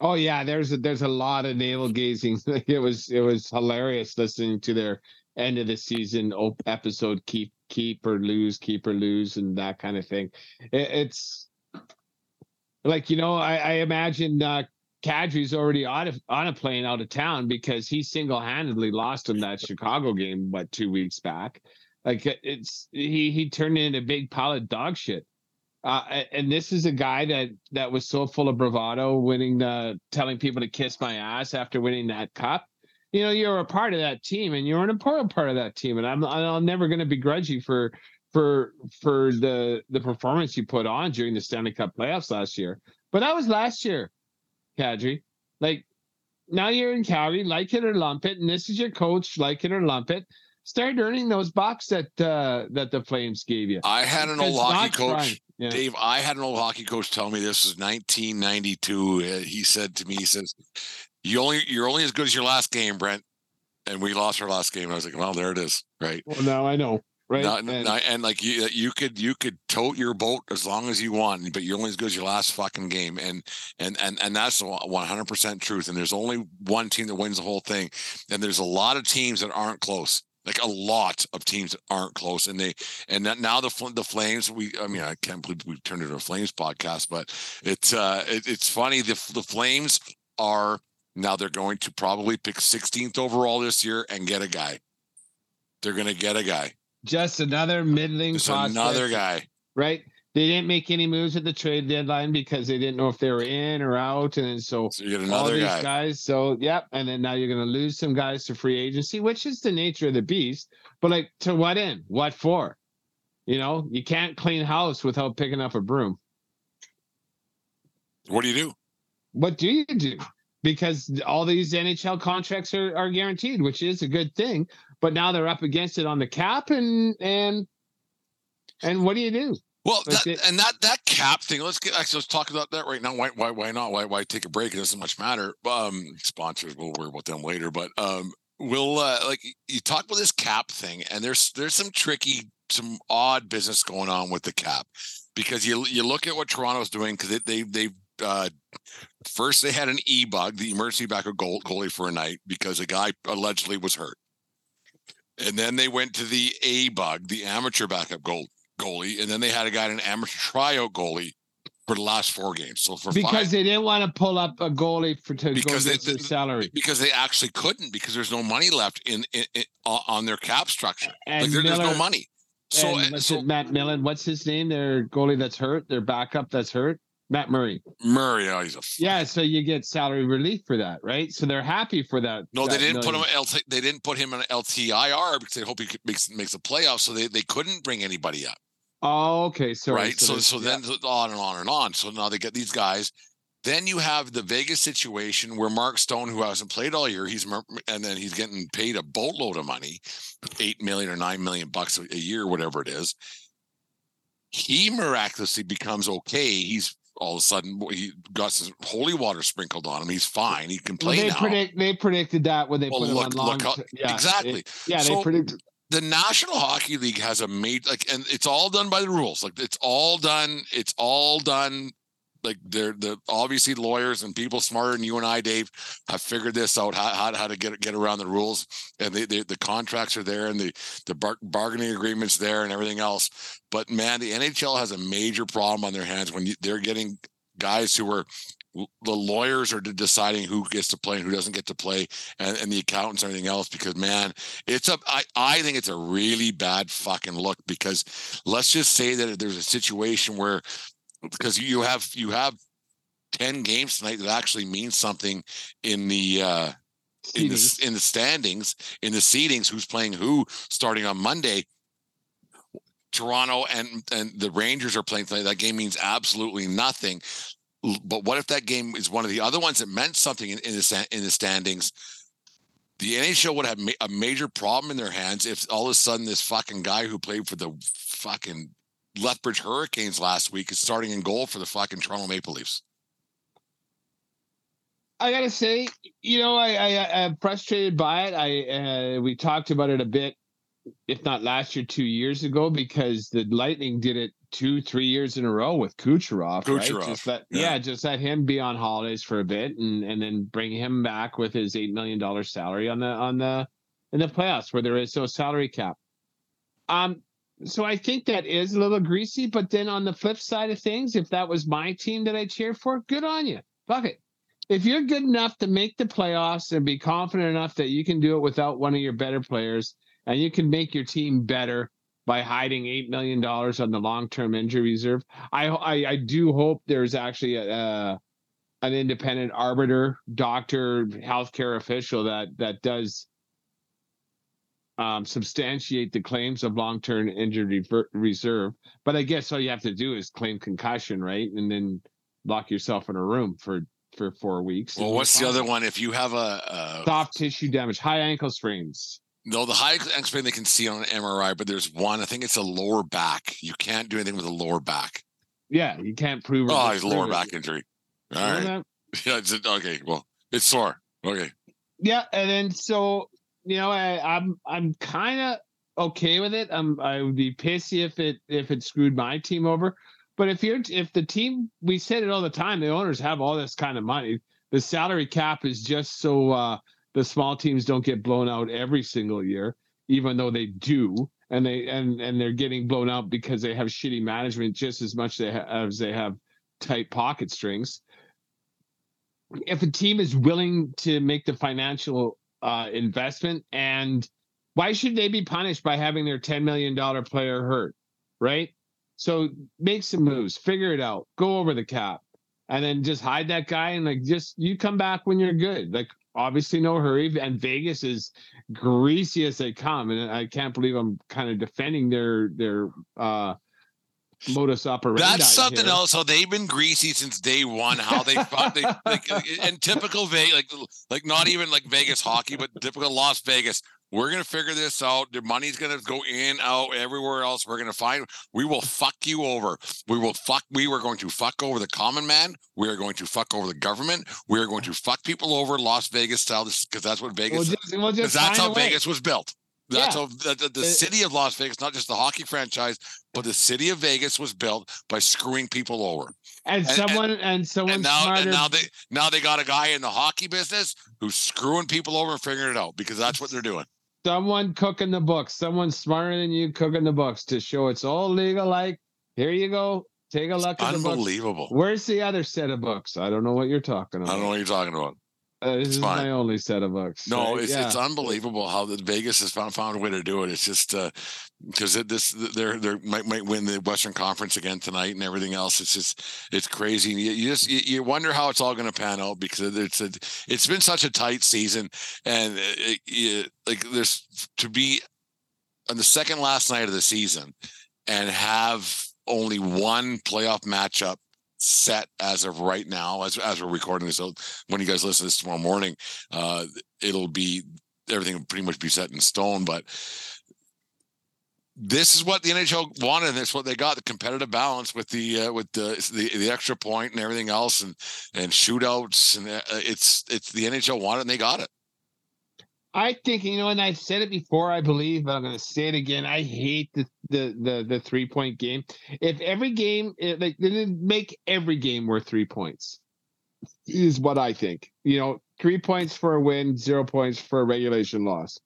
Oh yeah, there's a, there's a lot of navel gazing. (laughs) it was it was hilarious listening to their end of the season episode keep keep or lose keep or lose and that kind of thing. It, it's like you know I, I imagine uh, Kadri's already on a, on a plane out of town because he single handedly lost him that Chicago game, what two weeks back. Like it's he he turned into a big pile of dog shit. Uh, and this is a guy that that was so full of bravado, winning the telling people to kiss my ass after winning that cup. You know, you're a part of that team, and you're an important part of that team. And I'm I'm never going to begrudge you for for for the the performance you put on during the Stanley Cup playoffs last year. But that was last year. Kadri. Like now you're in Calgary, like it or lump it, and this is your coach, like it or lump it. Start earning those bucks that uh, that the Flames gave you. I had an old hockey coach, yeah. Dave. I had an old hockey coach tell me this was 1992. Uh, he said to me, he says, "You only you're only as good as your last game, Brent." And we lost our last game. I was like, "Well, there it is, right?" Well, now I know right? Not, and, not, and, like you, you could you could tote your boat as long as you want, but you're only as good as your last fucking game, and and and and that's 100 percent truth. And there's only one team that wins the whole thing, and there's a lot of teams that aren't close. Like a lot of teams that aren't close, and they and now the the Flames. We, I mean, I can't believe we turned it into a Flames podcast, but it's uh, it, it's funny. The the Flames are now they're going to probably pick 16th overall this year and get a guy. They're going to get a guy. Just another middling Just another guy. Right? They didn't make any moves at the trade deadline because they didn't know if they were in or out. And so, so you get another all these guy. guys. So yep. And then now you're gonna lose some guys to free agency, which is the nature of the beast. But like to what end? What for? You know, you can't clean house without picking up a broom. What do you do? What do you do? Because all these NHL contracts are, are guaranteed, which is a good thing but now they're up against it on the cap and and and what do you do? Well, that, it, and that that cap thing. Let's get actually let's talk about that right now. Why why why not? Why why take a break? It doesn't much matter. Um, sponsors, we'll worry about them later. But um, we'll uh, like you talk about this cap thing, and there's there's some tricky, some odd business going on with the cap because you you look at what Toronto's doing because they they they uh, first they had an e bug, the emergency backup goal, goalie for a night because a guy allegedly was hurt. And then they went to the A bug, the amateur backup goal, goalie. And then they had a guy, an amateur tryout goalie for the last four games. So for because five, they didn't want to pull up a goalie for to because go they, their salary because they actually couldn't because there's no money left in, in, in on their cap structure. And like there, Miller, there's no money. So, eh, so Matt Millen, what's his name? Their goalie that's hurt, their backup that's hurt. Matt Murray. Murray, oh, he's a yeah. So you get salary relief for that, right? So they're happy for that. No, that they didn't million. put him. LT, they didn't put him in LTIR because they hope he makes makes a playoff. So they, they couldn't bring anybody up. Oh, okay. So right. So so, so then yeah. on and on and on. So now they get these guys. Then you have the Vegas situation where Mark Stone, who hasn't played all year, he's and then he's getting paid a boatload of money, eight million or nine million bucks a year, whatever it is. He miraculously becomes okay. He's all of a sudden he got some holy water sprinkled on him. He's fine. He can play well, they now. Predict, they predicted that when they well, put look, him on long. Look, yeah, exactly. It, yeah, so they predicted. The National Hockey League has a made like, and it's all done by the rules. Like it's all done. It's all done like they're the obviously lawyers and people smarter than you and I, Dave, have figured this out how, how, how to get get around the rules and they, the contracts are there and the the bar- bargaining agreements there and everything else. But man, the NHL has a major problem on their hands when you, they're getting guys who are the lawyers are deciding who gets to play and who doesn't get to play and, and the accountants and everything else because man it's a I, I think it's a really bad fucking look because let's just say that there's a situation where because you have you have 10 games tonight that actually means something in the uh in the in the standings in the seedings who's playing who starting on monday. Toronto and and the rangers are playing tonight. That game means absolutely nothing. But what if that game is one of the other ones that meant something in, in the in the standings? The NHL would have ma- a major problem in their hands if all of a sudden this fucking guy who played for the fucking Lethbridge Hurricanes last week is starting in goal for the fucking Toronto Maple Leafs. I gotta say, you know, I, I I'm frustrated by it. I uh, we talked about it a bit, if not last year, two years ago, because the Lightning did it two, three years in a row with Kucherov. Kucherov, right? Just let, yeah. yeah. just let him be on holidays for a bit, and and then bring him back with his eight million dollar salary on the on the in the playoffs where there is no salary cap. Um, so I think that is a little greasy, but then on the flip side of things, if that was my team that I cheered for, good on you. Fuck it. If you're good enough to make the playoffs and be confident enough that you can do it without one of your better players, and you can make your team better by hiding eight million dollars on the long-term injury reserve, I I, I do hope there's actually a, a an independent arbiter, doctor, healthcare official that that does um, substantiate the claims of long-term injury reserve. But I guess all you have to do is claim concussion, right, and then lock yourself in a room for for four weeks. Well, what's the other one? If you have a, a Soft tissue damage, high ankle sprains. no, the high ankle sprain they can see on an MRI, but there's one. I think it's a lower back. You can't do anything with a lower back. Yeah, you can't prove. Oh, It's lower back injury. All right. (laughs) Yeah. It's, okay. Well, it's sore. Okay. Yeah, and then so you know, I, I'm I'm kind of okay with it. I'm I would be pissy if it if it screwed my team over. But if you're if the team we said it all the time, the owners have all this kind of money. The salary cap is just so uh the small teams don't get blown out every single year, even though they do, and they and and they're getting blown out because they have shitty management just as much they ha- as they have tight pocket strings. If a team is willing to make the financial uh, investment, and why should they be punished by having their ten million dollar player hurt, right? So make some moves, figure it out, go over the cap, and then just hide that guy and like just you come back when you're good. Like obviously no hurry, and Vegas is greasy as they come, and I can't believe I'm kind of defending their their uh modus operandi. That's something here. else. So they've been greasy since day one. How they fought, they (laughs) like and typical Vegas, like like not even like Vegas hockey, but typical Las Vegas. We're gonna figure this out. The money's gonna go in, out, everywhere else. We're gonna find. We will fuck you over. We will fuck. We were going to fuck over the common man. We are going to fuck over the government. We are going to fuck people over Las Vegas style because that's what Vegas. we'll that's how. Vegas was built. That's Yeah. how the, the, the uh, city of Las Vegas, not just the hockey franchise, but the city of Vegas was built by screwing people over. And, and- someone and, someone And now, smarter. and now they now they got a guy in the hockey business who's screwing people over and figuring it out because that's what they're doing. someone cooking the books, someone smarter than you cooking the books to show it's all legal. Like, here you go. Take a look at the books. Unbelievable. Where's the other set of books? I don't know what you're talking about. I don't know what you're talking about. Uh, this is fine. my only set of books. No, right? it's Yeah. it's unbelievable how the Vegas has found found a way to do it. It's just because it this they're they might might win the Western Conference again tonight and everything else. It's just it's crazy. You, you just you, you wonder how it's all going to pan out because it's a it's been such a tight season and it, it, like there's to be on the second last night of the season and have only one playoff matchup set as of right now as as we're recording this so when you guys listen to this tomorrow morning uh it'll be everything will pretty much be set in stone but this is what the NHL wanted and it's what they got the competitive balance with the uh, with the, the the extra point and everything else and and shootouts and uh, it's it's the NHL wanted and they got it I think you know, and I've said it before. I believe, but I'm going to say it again. I hate the the the, the three point game. If every game, it, like, then make every game worth three points. Is what I think. You know, three points for a win, zero points for a regulation loss.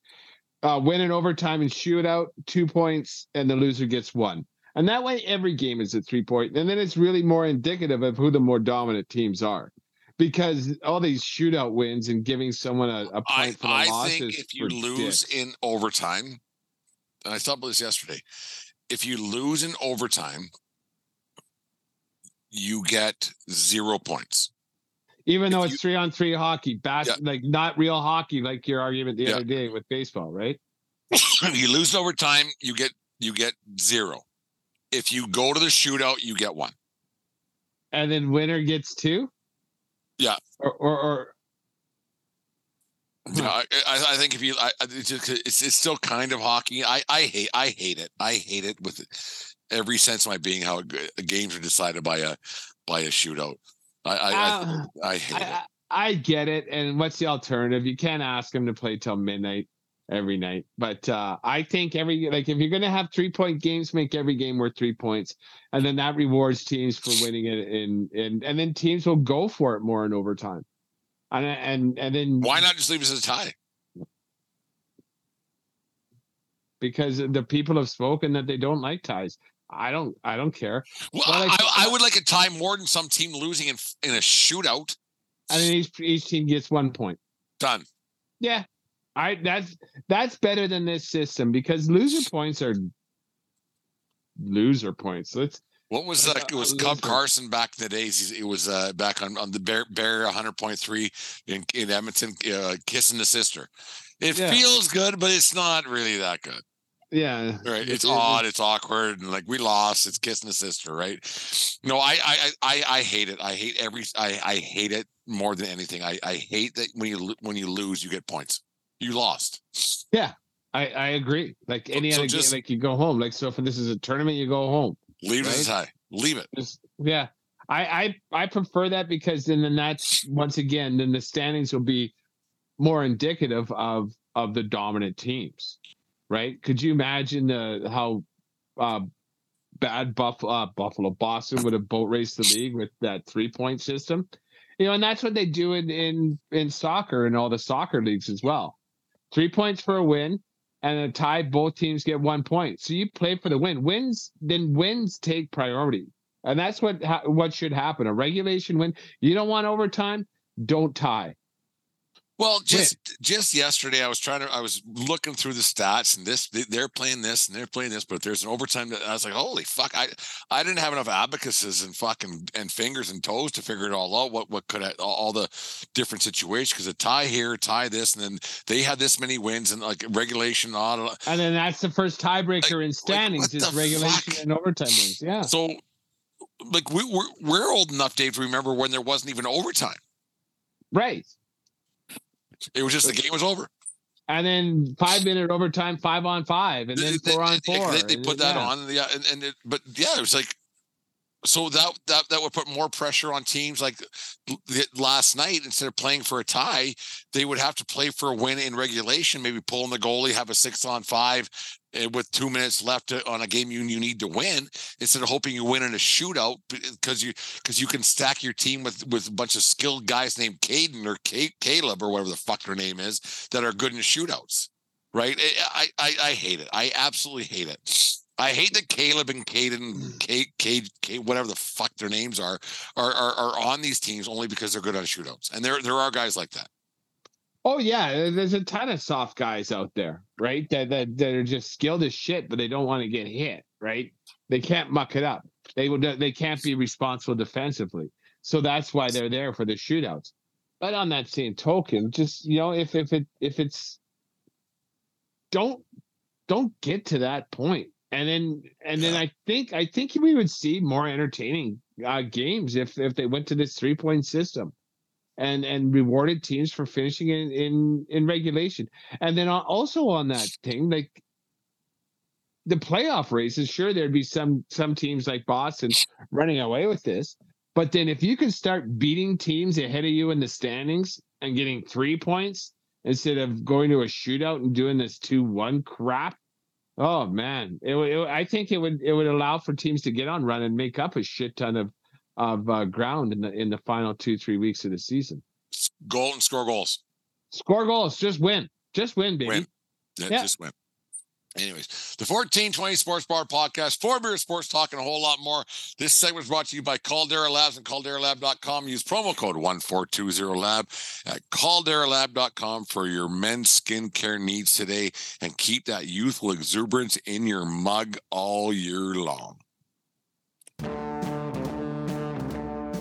Uh, win in overtime and shootout, two points, and the loser gets one. And that way, every game is a three point, and then it's really more indicative of who the more dominant teams are. Because all these shootout wins and giving someone a, a point I, for the I loss think if you lose in overtime, and I thought about this yesterday, if you lose in overtime, you get zero points. even though if it's three on three hockey, bas- Yeah. like not real hockey, like your argument the Yeah. other day with baseball, right? if (laughs) you lose overtime, you get you get zero. If you go to the shootout, you get one. And then winner gets two. Yeah. Or or, or who Yeah, I, I I think if you, I, I- it's, just, it's it's still kind of hockey. I I hate I hate it. I hate it with every sense of my being. How games are decided by a by a shootout. I I, Uh, I, I hate I, it. I, I get it. And what's the alternative? You can't ask them to play till midnight every night. But uh, I think every like if you're gonna have three point games, make every game worth three points, and then that rewards teams for winning it. And and and then teams will go for it more in overtime. And and and then Why not just leave us as a tie? Because the people have spoken that they don't like ties. I don't. I don't care. Well, like- I, I would like a tie more than some team losing in in a shootout. And then each each team gets one point. Done. Yeah. I that's that's better than this system because loser points are loser points. Let's What was Uh, that? It was uh, Cub. Carson back in the days. He's- It was uh, back on, on the Bear Bear 100.3 in, in Edmonton, uh, kissing the sister. It Yeah. feels good, but it's not really that good. yeah. Right? It's it- odd. It's awkward, and like we lost. It's kissing the sister, right? No, I I I I- I hate it. I hate every. I I hate it more than anything. I I hate that when you when you lose, you get points. You lost. Yeah, I, I agree. Like any so other just- game, like you go home. Like so, if this is a tournament, you go home. Leave it as a tie. Leave it. Just yeah. I I I prefer that because then then that's once again then the standings will be more indicative of of the dominant teams, right? Could you imagine the how uh, bad Buff, uh, Buffalo Boston would have boat raced the league with that three point system? You know, and that's what they do in in in soccer and all the soccer leagues as well. Three points for a win, and a tie. Both teams get one point. So you play for the win. Wins then wins take priority, and that's what ha- what should happen. A regulation win. You don't want overtime. Don't tie. Well, just just yesterday, I was trying to. I was looking through the stats, and this they- they're playing this and they're playing this, but there's an overtime. That, I was like, holy fuck! I I didn't have enough abacuses and fucking and fingers and toes to figure it all out. What what could I, all, the different situations? Because a tie here, tie this, and then they had this many wins and like regulation. All And then that's the first tiebreaker in standings what is regulation fuck? and overtime wins. Yeah. so, like we we're, we're old enough, Dave, to remember when there wasn't even overtime. Right. It was just the game was over. And then five minute overtime, five on five, and then They- four on four. They, they put that yeah. on, yeah, and, and it, but yeah, it was like so that that that would put more pressure on teams like last night instead of playing for a tie they would have to play for a win in regulation maybe pull in the goalie have a six on five eh, with two minutes left on a game you, you need to win instead of hoping you win in a shootout because you because you can stack your team with with a bunch of skilled guys named Caden or Ca- Caleb or whatever the fuck their name is that are good in shootouts right? I, I i hate it. I absolutely hate it I hate that Caleb and Caden, Kate, Kate, Kate, whatever the fuck their names are, are, are, are on these teams only because they're good on shootouts. And there, there are guys like that. Oh yeah, there's a ton of soft guys out there, right? That that that are just skilled as shit, but they don't want to get hit, right? They can't muck it up. They would they can't be responsible defensively. So that's why they're there for the shootouts. But on that same token, just you know, if if it if it's don't don't get to that point. And then and then I think I think we would see more entertaining uh, games if if they went to this three point system and and rewarded teams for finishing in in in regulation. And then also on that thing, like the playoff races, sure there'd be some some teams like Boston running away with this, but then if you can start beating teams ahead of you in the standings and getting three points instead of going to a shootout and doing this two one crap. Oh man, it, it, I think it would it would allow for teams to get on run and make up a shit ton of of uh, ground in the in the final two three weeks of the season. Goal and score goals. Score goals, just win, just win, baby. Win. Yeah, Yeah. Just win. Anyways, the 1420 Sports Bar Podcast, four beer sports talk, and a whole lot more. This segment is brought to you by Caldera Labs and CalderaLab.com. Use promo code 1420Lab at CalderaLab.com for your men's skincare needs today and keep that youthful exuberance in your mug all year long.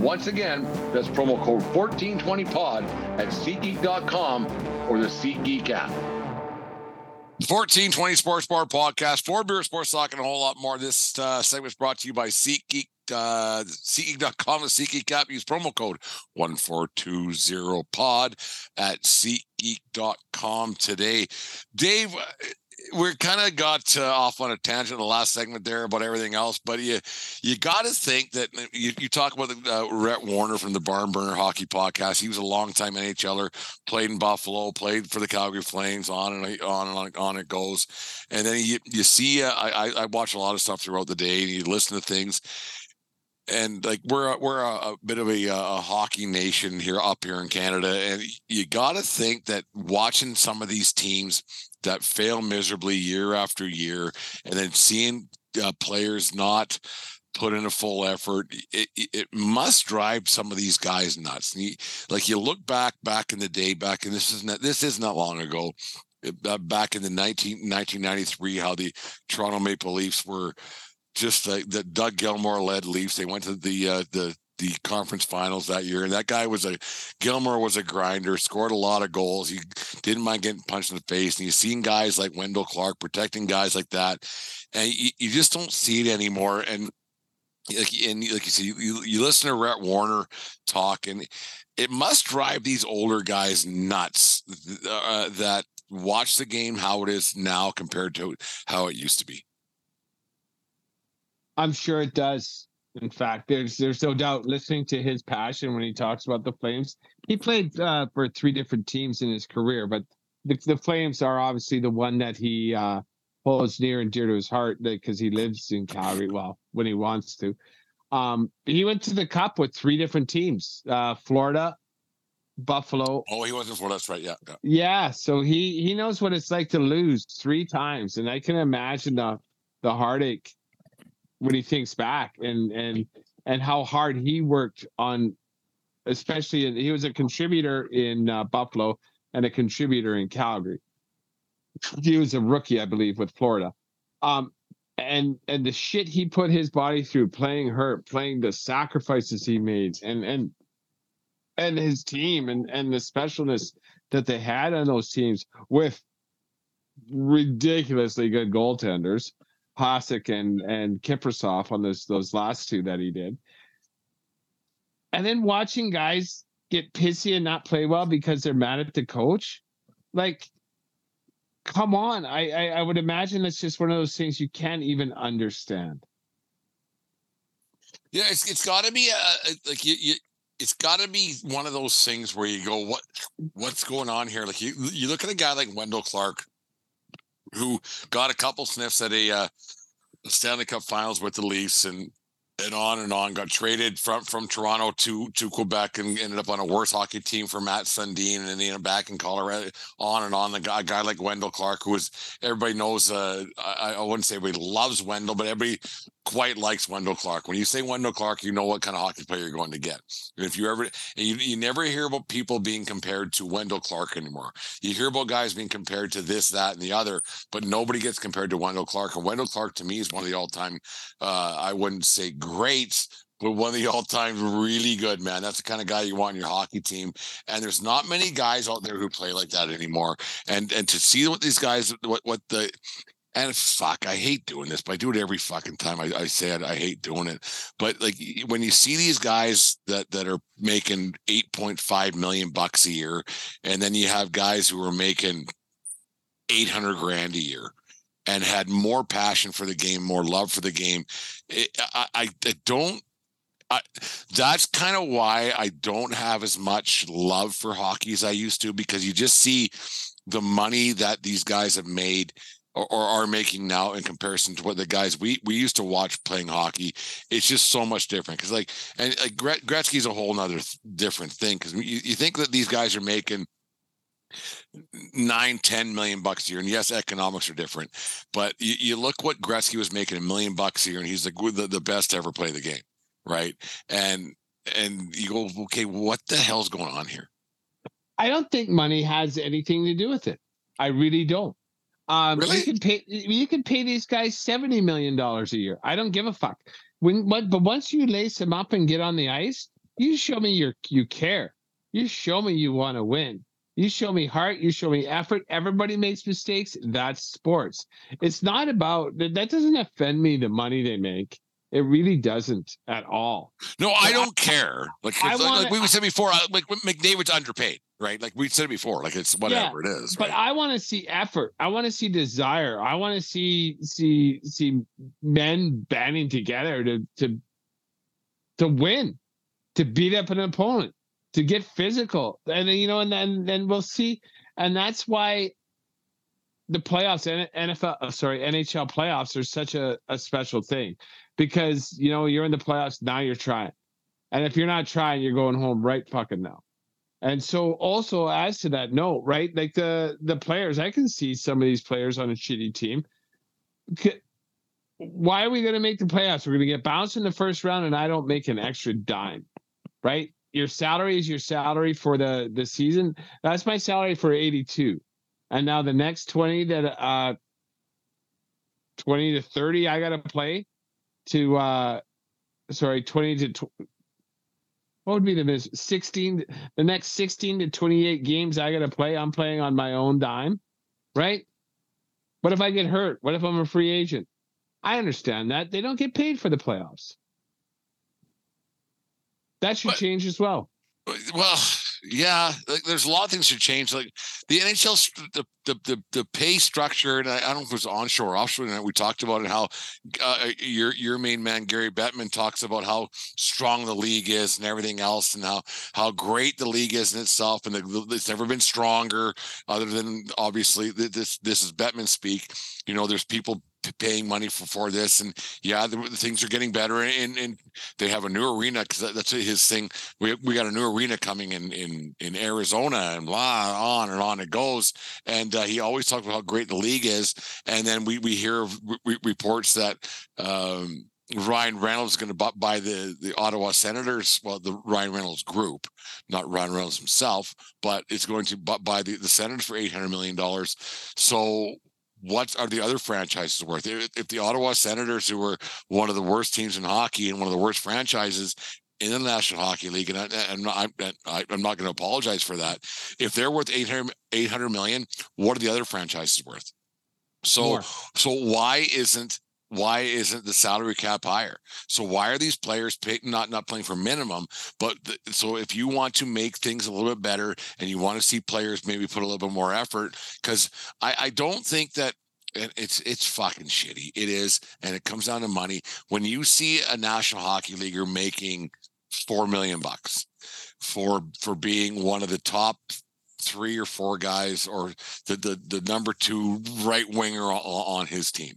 Once again, that's promo code 1420POD at SeatGeek.com or the SeatGeek app. 1420 Sports Bar Podcast, Four Beer Sports Talk, and a whole lot more. This uh, segment is brought to you by SeatGeek uh, SeatGeek.com and SeatGeek app. Use promo code 1420pod at SeatGeek.com today. Dave, we kind of got uh, off on a tangent in the last segment there about everything else, but you you got to think that uh, you, you talk about the, uh, Rhett Warrener from the Barn Burner Hockey Podcast. He was a longtime NHLer, played in Buffalo, played for the Calgary Flames. On and on and on, on it goes, and then you you see. Uh, I I watch a lot of stuff throughout the day, and you listen to things and like we're we're a, a bit of a, a, hockey nation here up here in Canada, and you got to think that watching some of these teams that fail miserably year after year, and then seeing uh, players not put in a full effort, it, it must drive some of these guys nuts. You, like you look back back in the day, back and this is not this is not long ago. Uh, back in the 19, 1993, how the Toronto Maple Leafs were just the, the Doug Gilmour led Leafs. They went to the uh, the the conference finals that year, and that guy was a Gilmour was a grinder, scored a lot of goals. He didn't mind getting punched in the face, and you've seen guys like Wendel Clark protecting guys like that, and you, you just don't see it anymore. And like and like you see, you, you listen to Rhett Warrener talk, and it must drive these older guys nuts uh, that watch the game how it is now compared to how it used to be. I'm sure it does. In fact, there's there's no doubt. Listening to his passion when he talks about the Flames, he played uh, for three different teams in his career, but the, the Flames are obviously the one that he uh, holds near and dear to his heart because he lives in Calgary. Well, when he wants to. Um, he went to the Cup with three different teams: uh, Florida, Buffalo. Oh, he wasn't Florida. That's right. Yeah, yeah. Yeah. So he he knows what it's like to lose three times, and I can imagine the the heartache when he thinks back and and and how hard he worked on especially he was a contributor in uh, buffalo and a contributor in calgary. He was a rookie i believe with florida. Um and and the shit he put his body through playing hurt playing the sacrifices he made and and and his team and and the specialness that they had on those teams with ridiculously good goaltenders Hasek and and Kiprusoff on those those last two that he did. And then watching guys get pissy and not play well because they're mad at the coach, like, come on! I I, I would imagine it's just one of those things you can't even understand. Yeah, it's it's got to be a, like you, you it's got to be one of those things where you go, what what's going on here? Like you you look at a guy like Wendel Clark, who got a couple sniffs at a uh, Stanley Cup Finals with the Leafs, and and on and on. Got traded from from Toronto to to Quebec and ended up on a worse hockey team for Mats Sundin, and then back in Colorado. On and on. The guy, a guy like Wendel Clark, who was everybody knows. Uh, I, I wouldn't say everybody loves Wendel, but everybody quite likes Wendel Clark. When you say Wendel Clark, you know what kind of hockey player you're going to get. And if you ever, you, you never hear about people being compared to Wendel Clark anymore. You hear about guys being compared to this, that, and the other, but nobody gets compared to Wendel Clark. And Wendel Clark to me is one of the all-time. Uh, I wouldn't say greats, but one of the all-time really good man. That's the kind of guy you want in your hockey team. And there's not many guys out there who play like that anymore. And and to see what these guys, what what the and fuck, I hate doing this, but I do it every fucking time I, I say it. I hate doing it. But like when you see these guys that that are making 8.5 million bucks a year, and then you have guys who are making 800 grand a year and had more passion for the game, more love for the game. It, I, I, I don't I, that's kind of why I don't have as much love for hockey as I used to because you just see the money that these guys have made or, or, are making now in comparison to what the guys we we used to watch playing hockey. It's just so much different because like and like Gretzky's a whole nother th- different thing because you, you think that these guys are making nine, 10 million bucks a year. And yes, economics are different, but you, you look what Gretzky was making a million bucks a year, and he's the, the the best to ever play the game, right? And and you go, okay, what the hell's going on here? I don't think money has anything to do with it. I really don't. Um, Really? You can pay. You can pay these guys seventy million dollars a year. I don't give a fuck. When, but, but once you lace them up and get on the ice, you show me your you care. You show me you want to win. You show me heart. You show me effort. Everybody makes mistakes. That's sports. It's not about that. That doesn't offend me. The money they make. It really doesn't at all. No, I don't care. Like, I like, wanna- we said before, uh, like McDavid's underpaid, right? Like we said before, like it's whatever it is. But right? I want to see effort. I want to see desire. I want to see see see men banding together to to to win, to beat up an opponent, to get physical, and you know, and then then we'll see. And that's why the playoffs, NFL, uh, sorry, NHL playoffs are such a, a special thing because you know you're in the playoffs now. You're trying, and if you're not trying, you're going home right fucking now. And so also as to that note, right? Like the the players, I can see some of these players on a shitty team. Why are we going to make the playoffs? We're going to get bounced in the first round, and I don't make an extra dime, right? Your salary is your salary for the the season. That's my salary for eighty two, and now the next twenty that uh twenty to thirty I got to play to uh sorry twenty to tw- what would be the miss 16 the next 16 to 28 games i gotta play i'm playing on my own dime right? What if i get hurt? What if i'm a free agent? I understand that. They don't get paid for the playoffs that should But- change as well well, yeah, like, there's a lot of things should change. Like the NHL, the the the, the pay structure, and I, I don't know if it was onshore or offshore. And we talked about it. How uh, your your main man Gary Bettman talks about how strong the league is and everything else, and how how great the league is in itself, and the, it's never been stronger. Other than obviously this this is Bettman speak. You know, there's people paying money for, for this, and yeah, the, things are getting better, and, and they have a new arena because that's his thing we, we got a new arena coming in in in Arizona and blah on and on it goes and uh, he always talks about how great the league is and then we we hear re- reports that um Ryan Reynolds is going to buy the the Ottawa Senators, well, the Ryan Reynolds group, not Ryan Reynolds himself, but it's going to buy the, the Senators for eight hundred million dollars. So, what are the other franchises worth? If, if the Ottawa Senators, who were one of the worst teams in hockey and one of the worst franchises in the National Hockey League, and I, I'm not, I'm, I- I'm not going to apologize for that. If they're worth 800, 800 million, what are the other franchises worth? So, More. so why isn't why isn't the salary cap higher? So why are these players pay, not not playing for minimum? But the, so if you want to make things a little bit better and you want to see players maybe put a little bit more effort, because I, I don't think that and it's it's fucking shitty. It is, and it comes down to money. When you see a National Hockey Leaguer making four million bucks for for being one of the top three or four guys or the the, the number two right winger on, on his team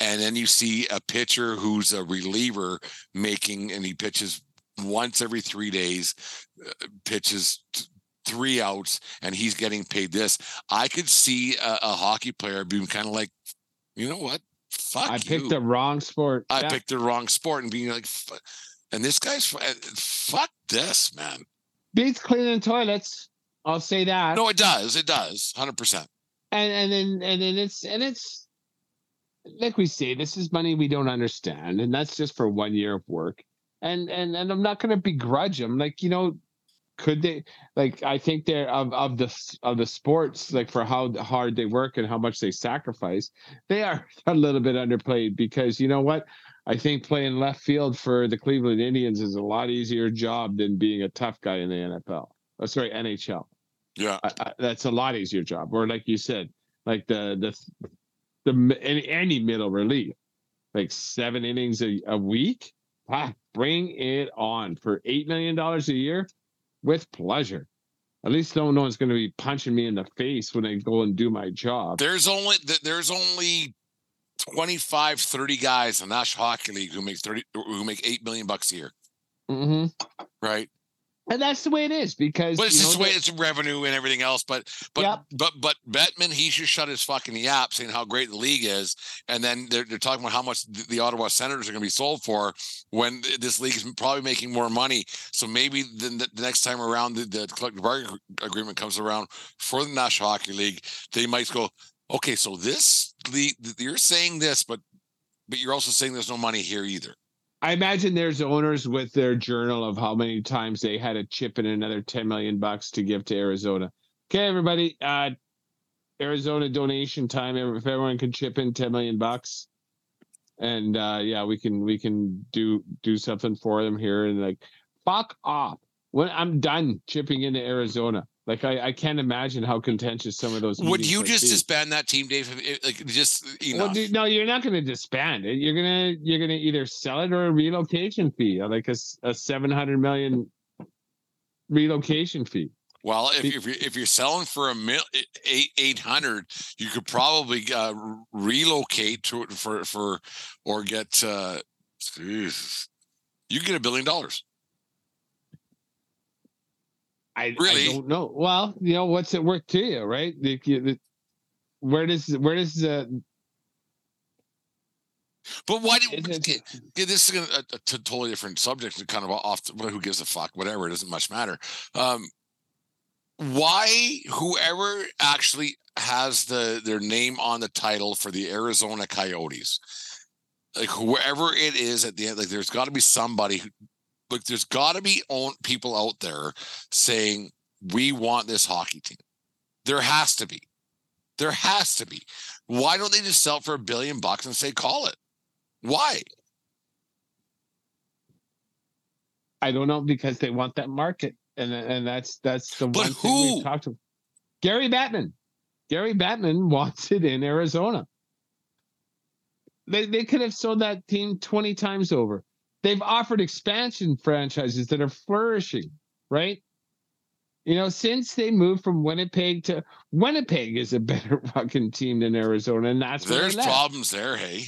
and then you see a pitcher who's a reliever making and he pitches once every three days uh, pitches t- three outs and he's getting paid this. I could see a, a hockey player being kind of like you know what? Fuck i you. picked the wrong sport. I Yeah. picked the wrong sport and being like "Fu- and this guy's uh, fuck this man. Beats cleaning toilets. I'll say that. No it does. It does. 100% and and then and then it's and it's like we say this is money we don't understand and that's just for one year of work. And and and i'm not going to begrudge them like you know could they like i think they're of of the of the sports like for how hard they work and how much they sacrifice they are (laughs) a little bit underplayed because you know what? I think playing left field for the cleveland indians is a lot easier job than being a tough guy in the nfl oh, uh, sorry nhl yeah. I, I, that's a lot easier job. Or like you said, like the the the any, any middle relief, like seven innings a, a week. Ah, bring it on for eight million dollars a year, with pleasure. At least no one's going to be punching me in the face when I go and do my job. there's only there's only 25 30 guys in the national hockey league who make 30 who make 8 million bucks a year hmm right And that's the way it is because But it's just the way it's revenue and everything else. But but Yep. but but Bettman, he should shut his fucking yap saying how great the league is, and then they're, they're talking about how much the, Ottawa Senators are going to be sold for when this league is probably making more money. So maybe the, the, the next time around the, the collective bargaining agreement comes around for the National Hockey League, they might go, okay, so this league, you're saying this, but but you're also saying there's no money here either. I imagine there's owners with their journal of how many times they had a chip in another 10 million bucks to give to Arizona. Okay, everybody, uh Arizona donation time. If everyone can chip in 10 million bucks. And uh yeah, we can we can do do something for them here and like fuck off. When I'm done chipping into Arizona. Like I, I can't imagine how contentious some of those Would you just be. disband that team, Dave? Like just you know, Well, dude, no, you're not going to disband it. You're gonna you're gonna either sell it or a relocation fee, or like a seven hundred million relocation fee. Well, if, if you're if you're selling for a mil eight eight hundred, you could probably uh, relocate to it for for or get uh, you get a billion dollars. I, Really? I don't know. Well, you know what's it worth to you, right? The, the, where does where does the But why do is it- okay, okay, this is a, a totally different subject and kind of off. The, who gives a fuck? Whatever, it doesn't much matter. Um, why whoever actually has the their name on the title for the Arizona Coyotes, like whoever it is at the end, like there's got to be somebody. Who, like there's got to be own people out there saying we want this hockey team. There has to be. There has to be. Why don't they just sell for a billion bucks and say call it? Why? I don't know because they want that market, and and that's that's the But one thing we've talked to. Gary Batman, Gary Batman (laughs) wants it in Arizona. They they could have sold that team twenty times over. They've offered expansion franchises that are flourishing, right? You know, since they moved from Winnipeg to Winnipeg is a (laughs) better fucking team than Arizona, and that's There's problems there, hey.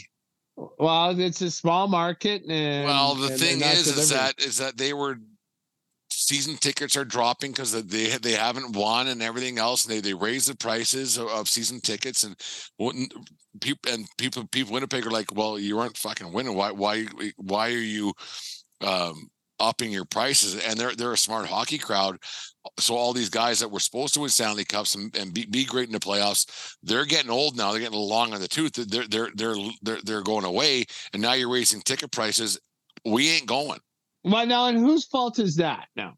Well, it's a small market, and well, the and thing is, is that is that they were season tickets are dropping because they they haven't won and everything else. And they they raise the prices of, of season tickets and people and people people Winnipeg are like, well, you aren't fucking winning. Why why why are you um upping your prices? And they're they're a smart hockey crowd. So all these guys that were supposed to win Stanley Cups and, and be, be great in the playoffs, they're getting old now. They're getting long on the tooth. They're they're they're they're they're going away, and now you're raising ticket prices. We ain't going. Well, now, and whose fault is that? Now,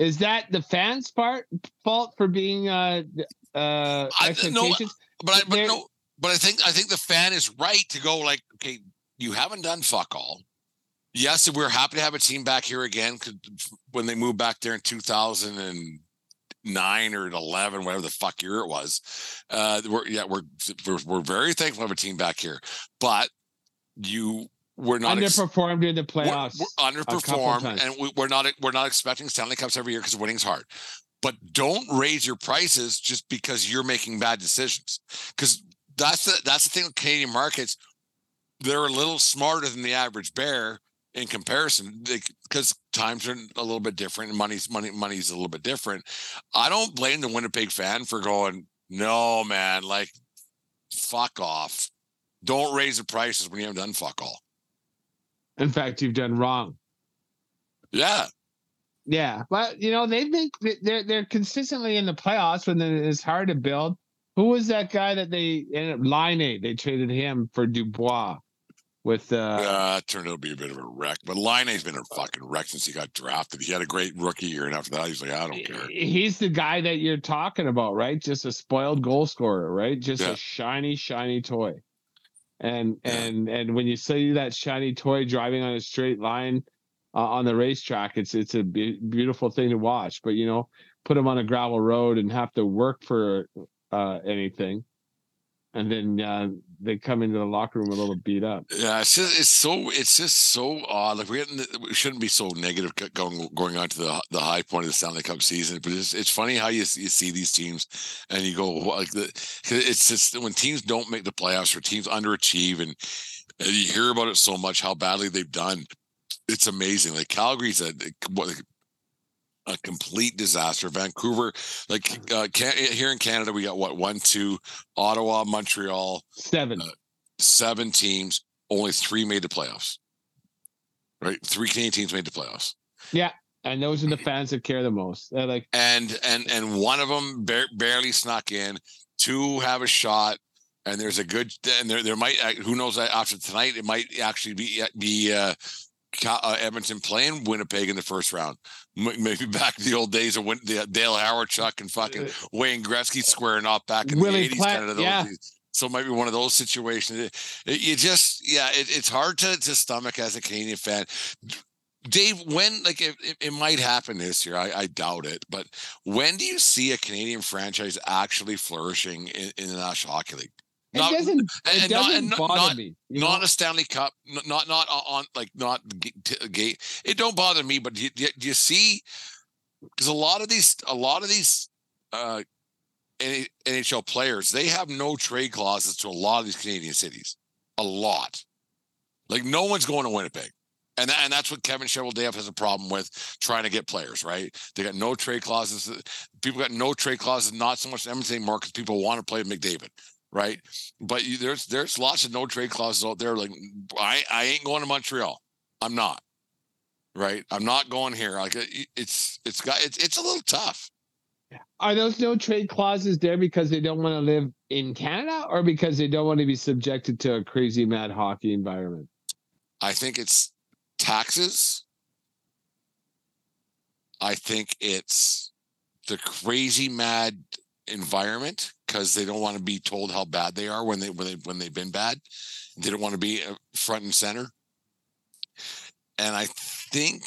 is that the fans' part fault for being uh uh I- no. But I but no, but I think I think the fan is right to go like, okay, you haven't done fuck all. Yes, we're happy to have a team back here again when they moved back there in 2009 or 11, whatever the fuck year it was. Uh, we're yeah, we're we're, we're very thankful to have a team back here, but you we're not ex- Underperformed in the we're, playoffs. we're underperformed, and we, we're not we're not expecting Stanley Cups every year because winning's hard. But don't raise your prices just because you're making bad decisions. Because that's the that's the thing with Canadian markets. They're a little smarter than the average bear in comparison because times are a little bit different and money's money money's a little bit different. I don't blame the Winnipeg fan for going, no man, like fuck off. Don't raise the prices when you haven't done fuck all. In fact, you've done wrong. Yeah. Yeah, but you know they make they're they're consistently in the playoffs when it's hard to build. Who was that guy that they ended up Laine They traded him for Dubois with uh Uh, it turned out to be a bit of a wreck, but Laine's been a fucking wreck since he got drafted. He had a great rookie year, and after that, he's like, I don't care. He's the guy that you're talking about, right? Just a spoiled goal scorer, right? Just Yeah. a shiny, shiny toy. And and and when you see that shiny toy driving on a straight line uh, on the racetrack, it's it's a be- beautiful thing to watch. But you know, put them on a gravel road and have to work for uh, anything, and then uh, they come into the locker room a little beat up. Yeah, it's just it's so it's just so odd. Like we're getting, we shouldn't be so negative going going on to the the high point of the Stanley Cup season, but it's it's funny how you you see these teams and you go like the it's just when teams don't make the playoffs or teams underachieve and, and you hear about it so much how badly they've done. It's amazing. Like Calgary's a what a complete disaster. Vancouver, like uh, can, here in Canada, we got what one, two, Ottawa, Montreal, Seven. Uh, seven teams. Only three made the playoffs. Right, three Canadian teams made the playoffs. Yeah, and those are the fans that care the most. They're like, and and and one of them bar- barely snuck in. Two have a shot, and there's a good. And there there might who knows after tonight it might actually be be uh, uh, Edmonton playing Winnipeg in the first round. Maybe back to the old days of when the Dale Hawerchuk and fucking Uh, Wayne Gretzky squaring off back in Willie the 80s. Platt, kind of those yeah. So it might be one of those situations. It, it- you just, yeah, it, it's hard to, to stomach as a Canadian fan. Dave, when like it, it, it might happen this year, I, I doubt it. But when do you see a Canadian franchise actually flourishing in, in the National Hockey League? It Not- doesn't, it and doesn't not- bother not- me. not know? a Stanley Cup, not not on like not gate. It don't bother me, but do you, do you- see? Because a lot of these, a lot of these uh, NHL players, they have no trade clauses to a lot of these Canadian cities. A lot, like no one's going to Winnipeg. And, tha- and that's what Kevin Cheveldayoff has a problem with trying to get players, right? They got no trade clauses. People got no trade clauses, not so much in Edmonton anymore because people want to play McDavid, right? But you, there's there's lots of no trade clauses out there. Like I I ain't going to Montreal. I'm not. Right. I'm not going here. Like it- it's it's got it's it's a little tough. Are those no trade clauses there because they don't want to live in Canada or because they don't want to be subjected to a crazy mad hockey environment? I think it's taxes. I think it's the crazy mad environment because they don't want to be told how bad they are when they when they when they've been bad. They don't want to be uh, front and center. And I think,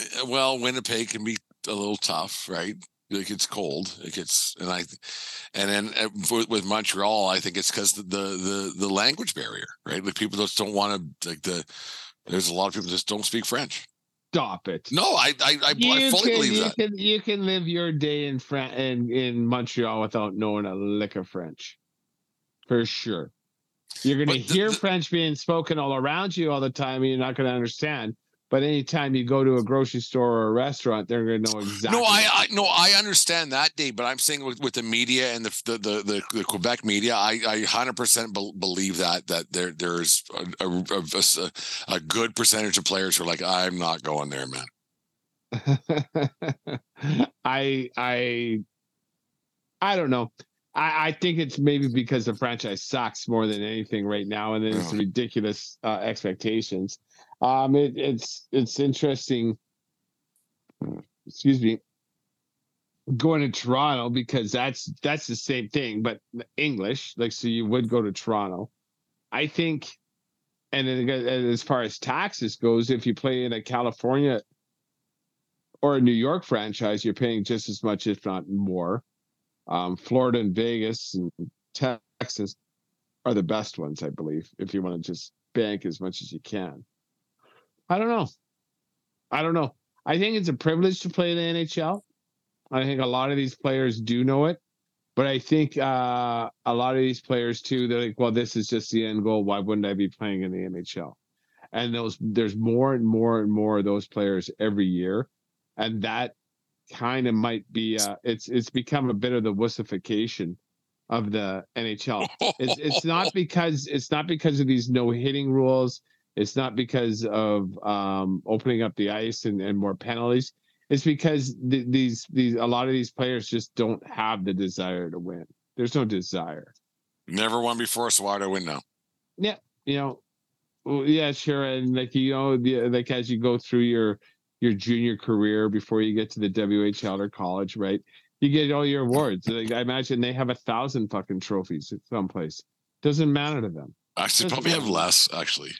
uh, well, Winnipeg can be a little tough, right? Like it's cold. It gets, and I, and then uh, with, with Montreal, I think it's because the, the the the language barrier, right? Like people just don't want to like the. There's a lot of people just don't speak French. Stop it. No, I I, I, I fully can, believe you that. can you can live your day in Fran- in in Montreal without knowing a lick of French, for sure. You're going to hear the- French being spoken all around you all the time, and you're not going to understand. But anytime you go to a grocery store or a restaurant, they're going to know exactly. No, I, I no, I understand that, Dave. But I'm saying with, with the media and the the the, the, the Quebec media, I I hundred percent believe that that there there's a good percentage of players who are like, I'm not going there, man. (laughs) I I I don't know. I, I think it's maybe because the franchise sucks more than anything right now, and then it's ridiculous uh, expectations. Um, it, it's it's interesting. Excuse me. Going to Toronto because that's that's the same thing, but English. Like, so you would go to Toronto. I think, and then as far as taxes goes, if you play in a California or a New York franchise, you're paying just as much, if not more. Um, Florida and Vegas and Texas are the best ones, I believe, if you want to just bank as much as you can. I don't know. I don't know. I think it's a privilege to play in the NHL. I think a lot of these players do know it, but I think uh, a lot of these players too. They're like, "Well, this is just the end goal. Why wouldn't I be playing in the NHL?" And those, there's more and more and more of those players every year, and that kind of might be. Uh, it's it's become a bit of the wussification of the NHL it's it's not because it's not because of these no hitting rules. It's not because of um, opening up the ice and, and more penalties. It's because th- these these a lot of these players just don't have the desire to win. There's no desire. Never won before, so why do I win now? You know, well, yeah, sure, and like you know, the, like as you go through your your junior career before you get to the WHL or college, right? You get all your awards. Like I imagine they have a thousand fucking trophies at someplace. Doesn't matter to them. Actually, That's probably have less. Actually,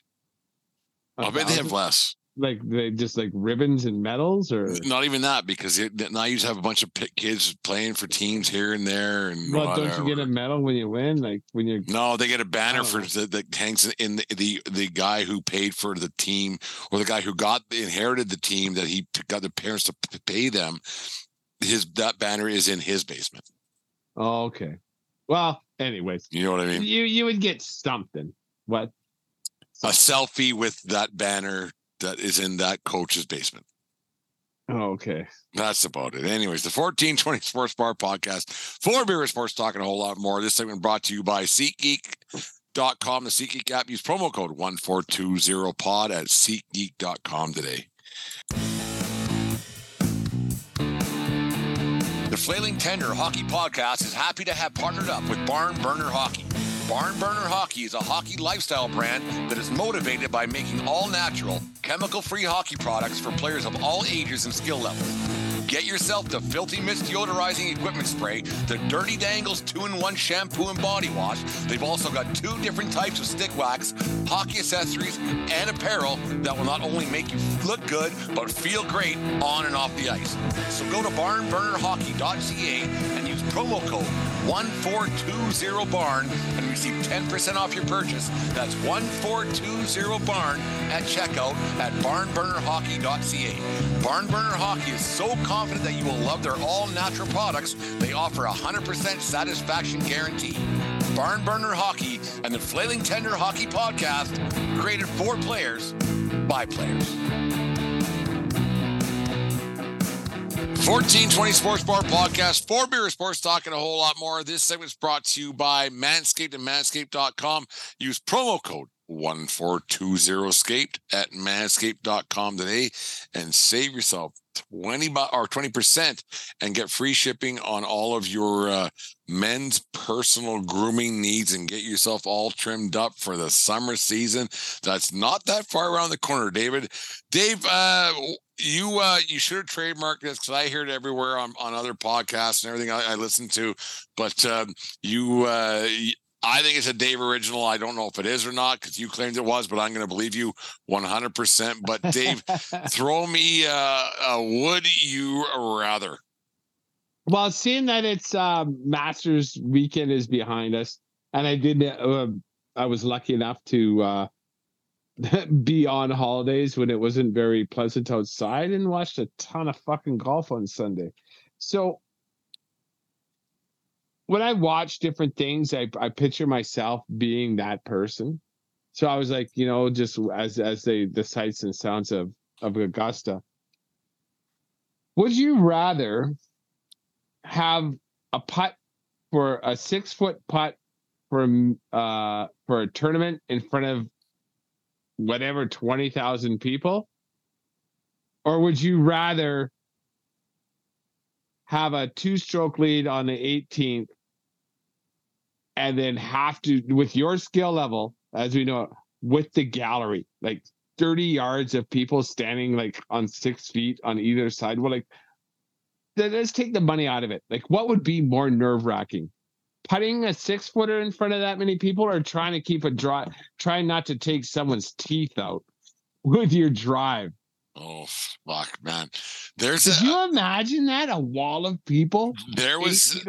I bet they have less. like they just like ribbons and medals or? Not even that because it, now you just have a bunch of kids playing for teams here and there, and well don't you get a medal when you win? Like when you're No, they get a banner don't for the, that hangs in the, the the guy who paid for the team or the guy who got inherited the team that he got the parents to pay them. His that banner is in his basement. oh okay. Well anyways. You know what I mean? you you would get something. What A selfie with that banner that is in that coach's basement. Oh, okay. That's about it. Anyways, the 1420 Sports Bar podcast, for beer sports talking a whole lot more. This segment brought to you by SeatGeek.com, the SeatGeek app. Use promo code 1420pod at SeatGeek.com today. The Flailing Tender Hockey Podcast is happy to have partnered up with Barn Burner Hockey. Barn Burner Hockey is a hockey lifestyle brand that is motivated by making all natural, chemical free hockey products for players of all ages and skill levels. Get yourself the Filthy Mist deodorizing equipment spray, the Dirty Dangles 2-in-1 shampoo and body wash. They've also got two different types of stick wax, hockey accessories, and apparel that will not only make you look good, but feel great on and off the ice. So go to barnburnerhockey.ca and use promo code 1420barn and receive 10% off your purchase. That's 1420barn at checkout at barnburnerhockey.ca. Barnburner Hockey is so that you will love their all natural products, they offer a 100% satisfaction guarantee. Barn Burner Hockey and the Flailing Tender Hockey Podcast, created for players by players. 1420 Sports Bar Podcast, for beer sports talk and a whole lot more. This segment is brought to you by Manscaped and manscaped.com. Use promo code 1420scaped at manscaped.com today and save yourself 20 or 20% and get free shipping on all of your uh, men's personal grooming needs and get yourself all trimmed up for the summer season. That's not that far around the corner, David. Dave, uh, you uh, you should have trademarked this because I hear it everywhere on, on other podcasts and everything I, I listen to. But um, you uh, I think it's a Dave original. I don't know if it is or not because you claimed it was, but I'm going to believe you 100%. But Dave, (laughs) throw me uh, a would you rather? Well, seeing that it's uh, Masters weekend is behind us, and I did, uh, I was lucky enough to uh, (laughs) be on holidays when it wasn't very pleasant outside and watched a ton of fucking golf on Sunday. So when I watch different things, I, I picture myself being that person. So I was like, you know, just as as the the sights and sounds of of Augusta. Would you rather have a putt for a six foot putt for uh for a tournament in front of whatever twenty thousand people, or would you rather have a two stroke lead on the 18th and then have to with your skill level as we know with the gallery like 30 yards of people standing like on six feet on either side well like let's take the money out of it. Like what would be more nerve-wracking? Putting a six footer in front of that many people or trying to keep a drive trying not to take someone's teeth out with your drive Oh fuck, man! There's. Did a, you imagine that a wall of people? There was.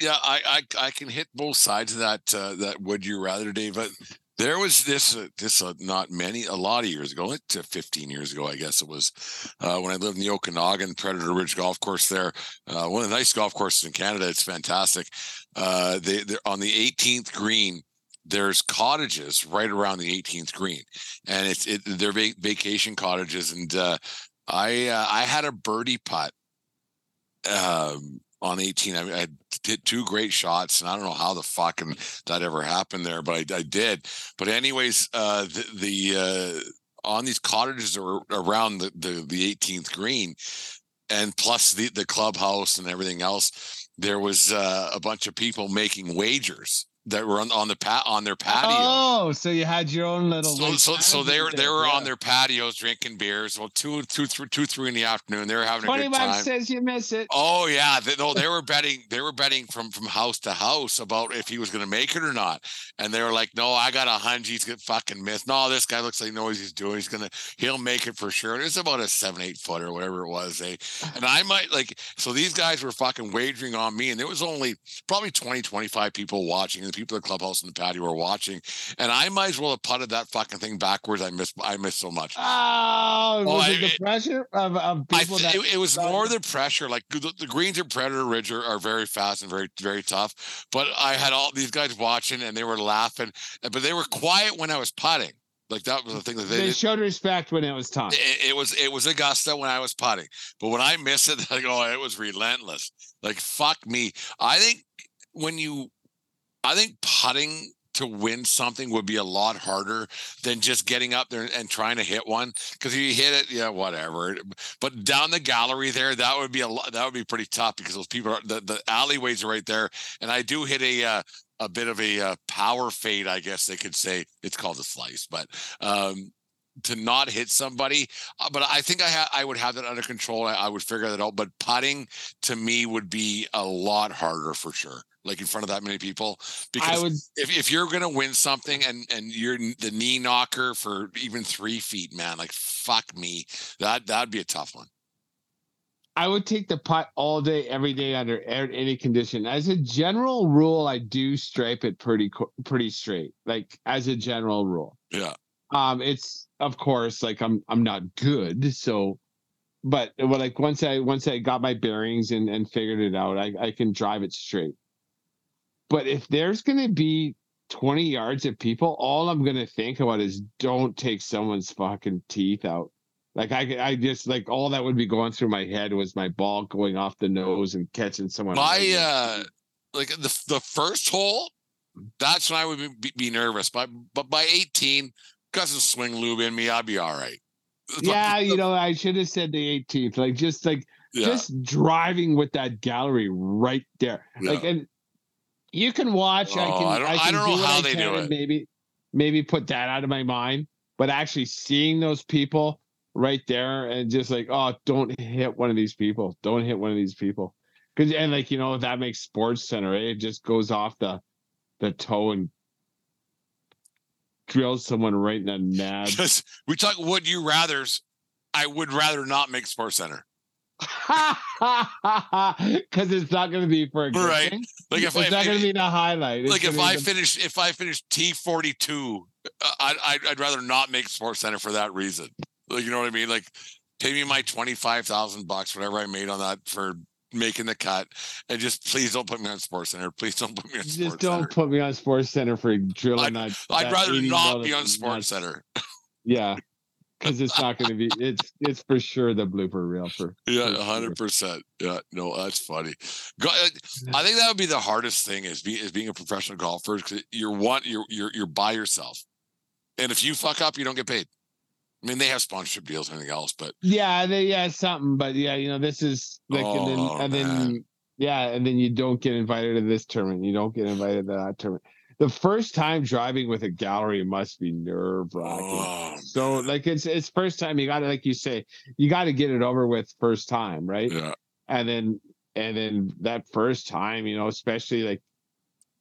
Yeah, I, I I can hit both sides of that. Uh, that would you rather, Dave? But there was this uh, this uh, not many a lot of years ago, like 15 years ago, I guess it was, uh, when I lived in the Okanagan Predator Ridge Golf Course. There, uh, one of the nice golf courses in Canada. It's fantastic. Uh, they they're on the 18th green there's cottages right around the 18th green, and it's it, they're va- vacation cottages. And uh, I uh, I had a birdie putt um, on 18. I, I, did two great shots, and I don't know how the fucking that ever happened there, but I, I did. But anyways, uh, the, the uh, on these cottages are around the, the the 18th green, and plus the the clubhouse and everything else. There was uh, a bunch of people making wagers that were on, on the pat on their patio. Oh, so you had your own little. So, so, so they were they were yeah. on their patios drinking beers. Well, two, two, three, two, three in the afternoon. They were having a good time. Says you miss it. Oh yeah, they, no, they were betting. They were betting from from house to house about if he was going to make it or not. And they were like, "No, I got a hunch he's gonna fucking miss. No, this guy looks like he knows he's doing. He's gonna he'll make it for sure." And it's about a seven eight foot or whatever it was. Eh? And I might like so these guys were fucking wagering on me, and there was only probably 20, 25 people watching, and people at the clubhouse and the patio were watching, and I might as well have putted that fucking thing backwards. I miss I miss so much. Oh, oh was I, it the pressure of, of people? Th- it, it, was more the pressure. Like the, the greens and Predator Ridge are, are, very fast and very very tough. But I had all these guys watching, and they were laughing, but they were quiet when I was putting. Like that was the thing that they, They showed respect when it was time. It, it was it was Augusta when I was putting, but when I miss it, (laughs) like oh, it was relentless. Like fuck me. I think when you, I think putting to win something would be a lot harder than just getting up there and trying to hit one. Because if you hit it, yeah, whatever. But down the gallery there, that would be a lot. That would be pretty tough because those people are the, the alleyways are right there, and I do hit a. Uh, a bit of a uh, power fade, I guess they could say. It's called a slice, but um, to not hit somebody. Uh, but I think I ha- I would have that under control. I, I would figure that out. But putting to me would be a lot harder for sure. Like in front of that many people, because I would if, if you're gonna win something and and you're the knee knocker for even three feet, man, like fuck me, that that'd be a tough one. I would take the putt all day, every day under any condition. As a general rule, I do stripe it pretty pretty straight. Like as a general rule. Yeah. Um, it's of course like I'm I'm not good, so but like once I once I got my bearings and and figured it out, I I can drive it straight. But if there's gonna be 20 yards of people, all I'm gonna think about is don't take someone's fucking teeth out. Like I, I just like all that would be going through my head was my ball going off the nose and catching someone. My uh, like the the first hole, that's when I would be, be nervous. But but by 18, got some swing lube in me, I'd be all right. Yeah, you know, I should have said the 18th. Like just like yeah, just driving with that gallery right there. Like and you can watch. I Oh, can. I don't- I can don't know how I they do it. Maybe maybe put that out of my mind. But actually seeing those people right there and just like, oh, don't hit one of these people. Don't hit one of these people. Cause and like, you know, that makes sports center, eh? It just goes off the the toe and drills someone right in the (laughs) nads. we talk would you rather's. I would rather not make Sports Center. (laughs) Because it's not going to be for a good Right. thing. Like if it's I not going to be the highlight. It's like if I be finish if I finish T forty two, I'd, uh, I'd I'd rather not make Sports Center for that reason. Like you know what I mean? Like pay me my twenty five thousand bucks, whatever I made on that for making the cut, and just please don't put me on Sports Center. Please don't put me on Sports just don't Center. put me on Sports Center for drilling that. I'd that rather not be on Sports nuts. Center. Yeah, because it's not going to be. It's it's for sure the blooper reel for. Yeah, for hundred percent. Yeah, no, that's funny. Uh, I think that would be the hardest thing is be is being a professional golfer because you're one you're you're you're by yourself, and if you fuck up, you don't get paid. I mean, they have sponsorship deals and anything else, but Yeah, they, yeah, something, but yeah, you know, this is like, and then Oh, and then yeah, and then you don't get invited to this tournament. You don't get invited to that tournament. The first time driving with a gallery must be nerve wracking. oh, So like it's it's first time you got to like you say you got to get it over with first time, right? yeah, And then and then that first time, you know, especially like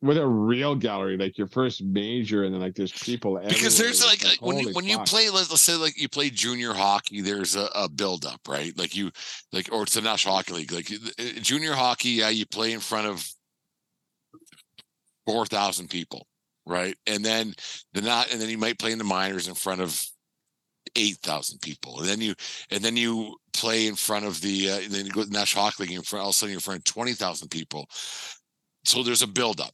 with a real gallery, like your first major, and then like there's people because there's like, like when you when you play let's, let's say like you play junior hockey there's a, a build up right like you like or it's the national hockey league like uh, junior hockey yeah you play in front of 4000 people right and then the not and then you might play in the minors in front of 8000 people and then you and then you play in front of the uh, and then you go to the national hockey league in front all of a sudden you're in front of 20000 people so there's a build up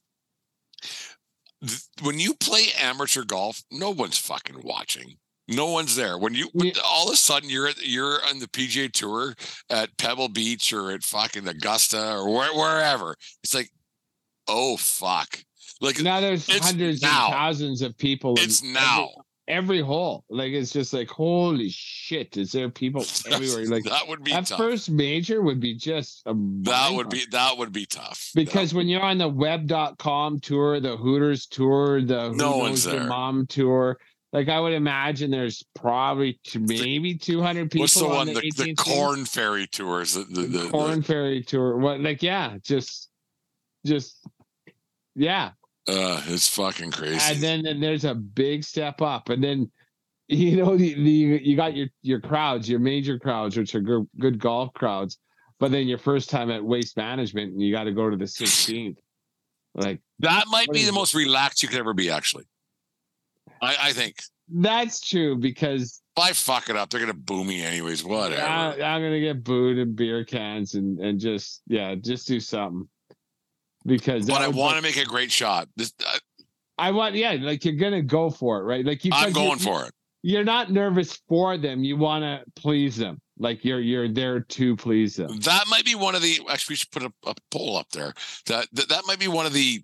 when you play amateur golf, no one's fucking watching. No one's there. When you Yeah. all of a sudden you're at, you're on the PGA Tour at Pebble Beach or at fucking Augusta or where, wherever. It's like, oh fuck! Like now there's hundreds now. and thousands of people. it's every- now. every hole. Like it's just like holy shit! Is there people (laughs) everywhere? Like that would be that tough. first major would be just a that would be that would be tough. because when you're on the web.com tour, the Hooters tour, the Who No Knows one's Your there. mom tour, like I would imagine there's probably t- maybe 200 people what's the on one the, the, the Korn Ferry tours? The, the, the, the- Korn Ferry tour. What like yeah, just just yeah. uh, it's fucking crazy. And then, then there's a big step up, and then (laughs) you know the, the you got your your crowds, your major crowds, which are good, good golf crowds. But then your first time at Waste Management, and you got to go to the 16th. Like that might be the most relaxed you could ever be. Actually, I, I think. that's true because if I fuck it up, they're gonna boo me anyways. Whatever. I, I'm gonna get booed and beer cans and and just yeah, just do something. Because but I want to make a great shot. This, uh, I want, yeah, like you're gonna go for it, right? Like you. I'm going for it. You're not nervous for them. You want to please them. Like you're you're there to please them. That might be one of the. Actually, we should put a, a poll up there. That, that that might be one of the.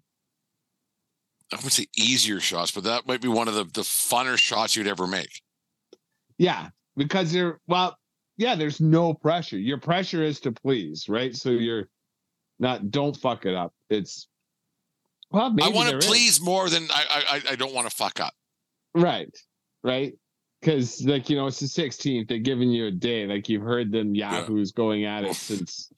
I wouldn't say easier shots, but that might be one of the the funner shots you'd ever make. Yeah, because you're well, yeah. There's no pressure. Your pressure is to please, right? So you're not. Don't fuck it up. It's well, maybe I want to there is. please more than I I, I don't want to fuck up. Right, right. Because like you know, it's the 16th. They're giving you a day. Like you've heard them yahoos going at it since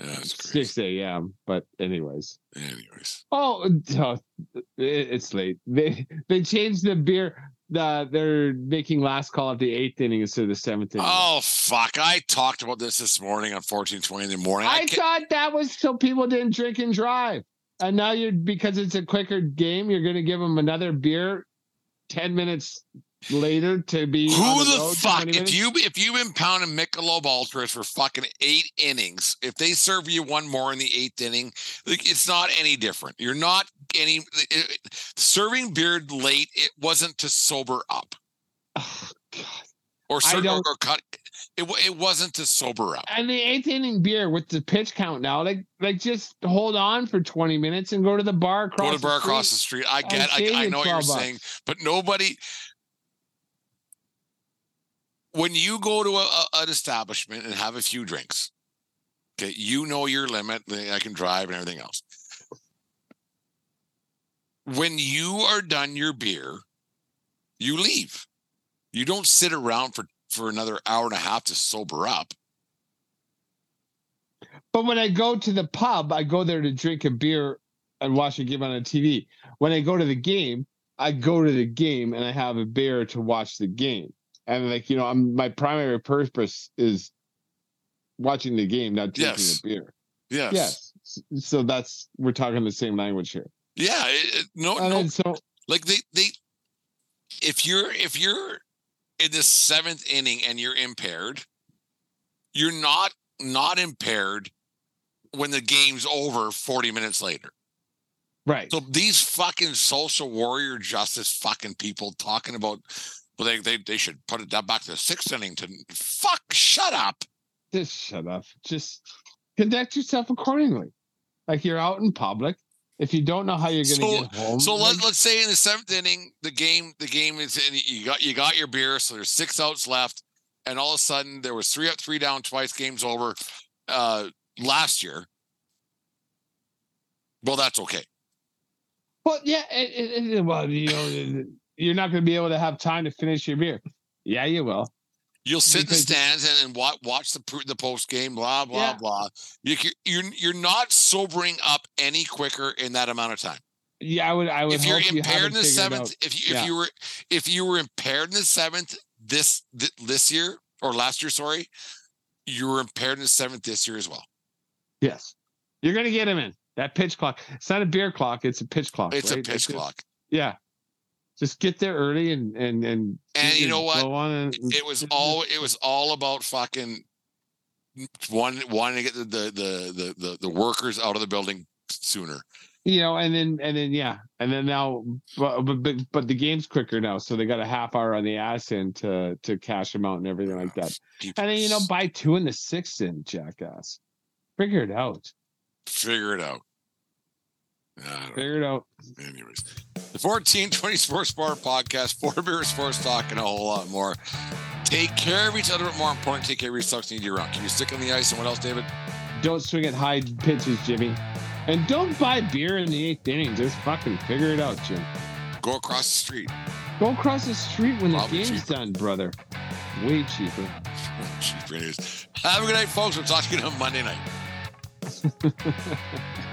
Yeah, 6 a.m. But anyways, Anyways, oh, uh, oh, it's late. They they changed the beer. The they're making last call at the eighth inning instead of the seventh inning. oh fuck! I talked about this this morning on fourteen twenty in the morning. I can't- thought that was so people didn't drink and drive. And now you're because it's a quicker game, you're going to give them another beer 10 minutes later to be Who the road fuck? If you if you've been pounding Michelob Ultras for fucking eight innings, if they serve you one more in the eighth inning, like it's not any different. You're not any it- serving beer late. It wasn't to sober up Oh, God. or or, or cut. It it wasn't to sober up. And the eighth inning beer with the pitch count now, like like just hold on for 20 minutes and go to the bar across Go to the bar street. across the street. I get. I, I know what you're bucks. saying, but nobody. When you go to a, a- an establishment and have a few drinks, okay, you know your limit. I can drive and everything else. When you are done your beer, you leave. You don't sit around for for another hour and a half to sober up. But when I go to the pub, I go there to drink a beer and watch a game on a TV. When I go to the game, I go to the game and I have a beer to watch the game. And like you know, I'm my primary purpose is watching the game, not drinking Yes. a beer. Yes. Yes. So that's we're talking the same language here. Yeah. it- no. And no so like they they if you're if you're in the seventh inning and you're impaired you're not not impaired when the game's over 40 minutes later right. so these fucking social warrior justice fucking people talking about well they they, they should put it back to the sixth inning to fuck shut up just shut up. Just conduct yourself accordingly. Like you're out in public. If you don't know how you're gonna So- get home, So like, let, let's say in the seventh inning, the game the game is in, you got you got your beer, so there's six outs left, and all of a sudden there was three up, three down, twice. Game's over. Uh, last year. Well, that's okay. Well, yeah, it, it, it- well, you know, you're not going to be able to have time to finish your beer. Yeah, you will. You'll sit in the stands and, and watch watch the the post game. Blah blah Yeah. blah. You, you're you're not sobering up any quicker in that amount of time. Yeah, I would. I would. If you're hope you impaired in the seventh, if you, if Yeah. you were if you were impaired in the seventh this th- this year or last year, sorry, you were impaired in the seventh this year as well. yes, you're going to get him in that pitch clock. It's not a beer clock; it's a pitch clock. It's a pitch It's just- clock. Yeah, just get there early and and and. And you know what? And, It was all it was all about fucking one wanting to get the the the the, the, workers out of the building sooner. you know, and then and then yeah, and then now, but but but, the game's quicker now, so they got a half hour on the ass in to to cash them out and everything like that. And then you know, buy two in the sixth in, jackass. Figure it out. figure it out. I don't know. Figure it out. Anyways, the 1420 Sports Bar podcast, for beer sports talk, and a whole lot more. Take care of each other, but more important, take care of yourself. need you around. Can you stick on the ice and what else, David? Don't swing at high pitches, Jimmy. And don't buy beer in the eighth inning. Just fucking figure it out, Jim. Go across the street. Go across the street when the game's cheaper. done, brother. Way cheaper. (laughs) Jeez, anyways. Have a good night, folks. We'll talk to you on Monday night. (laughs)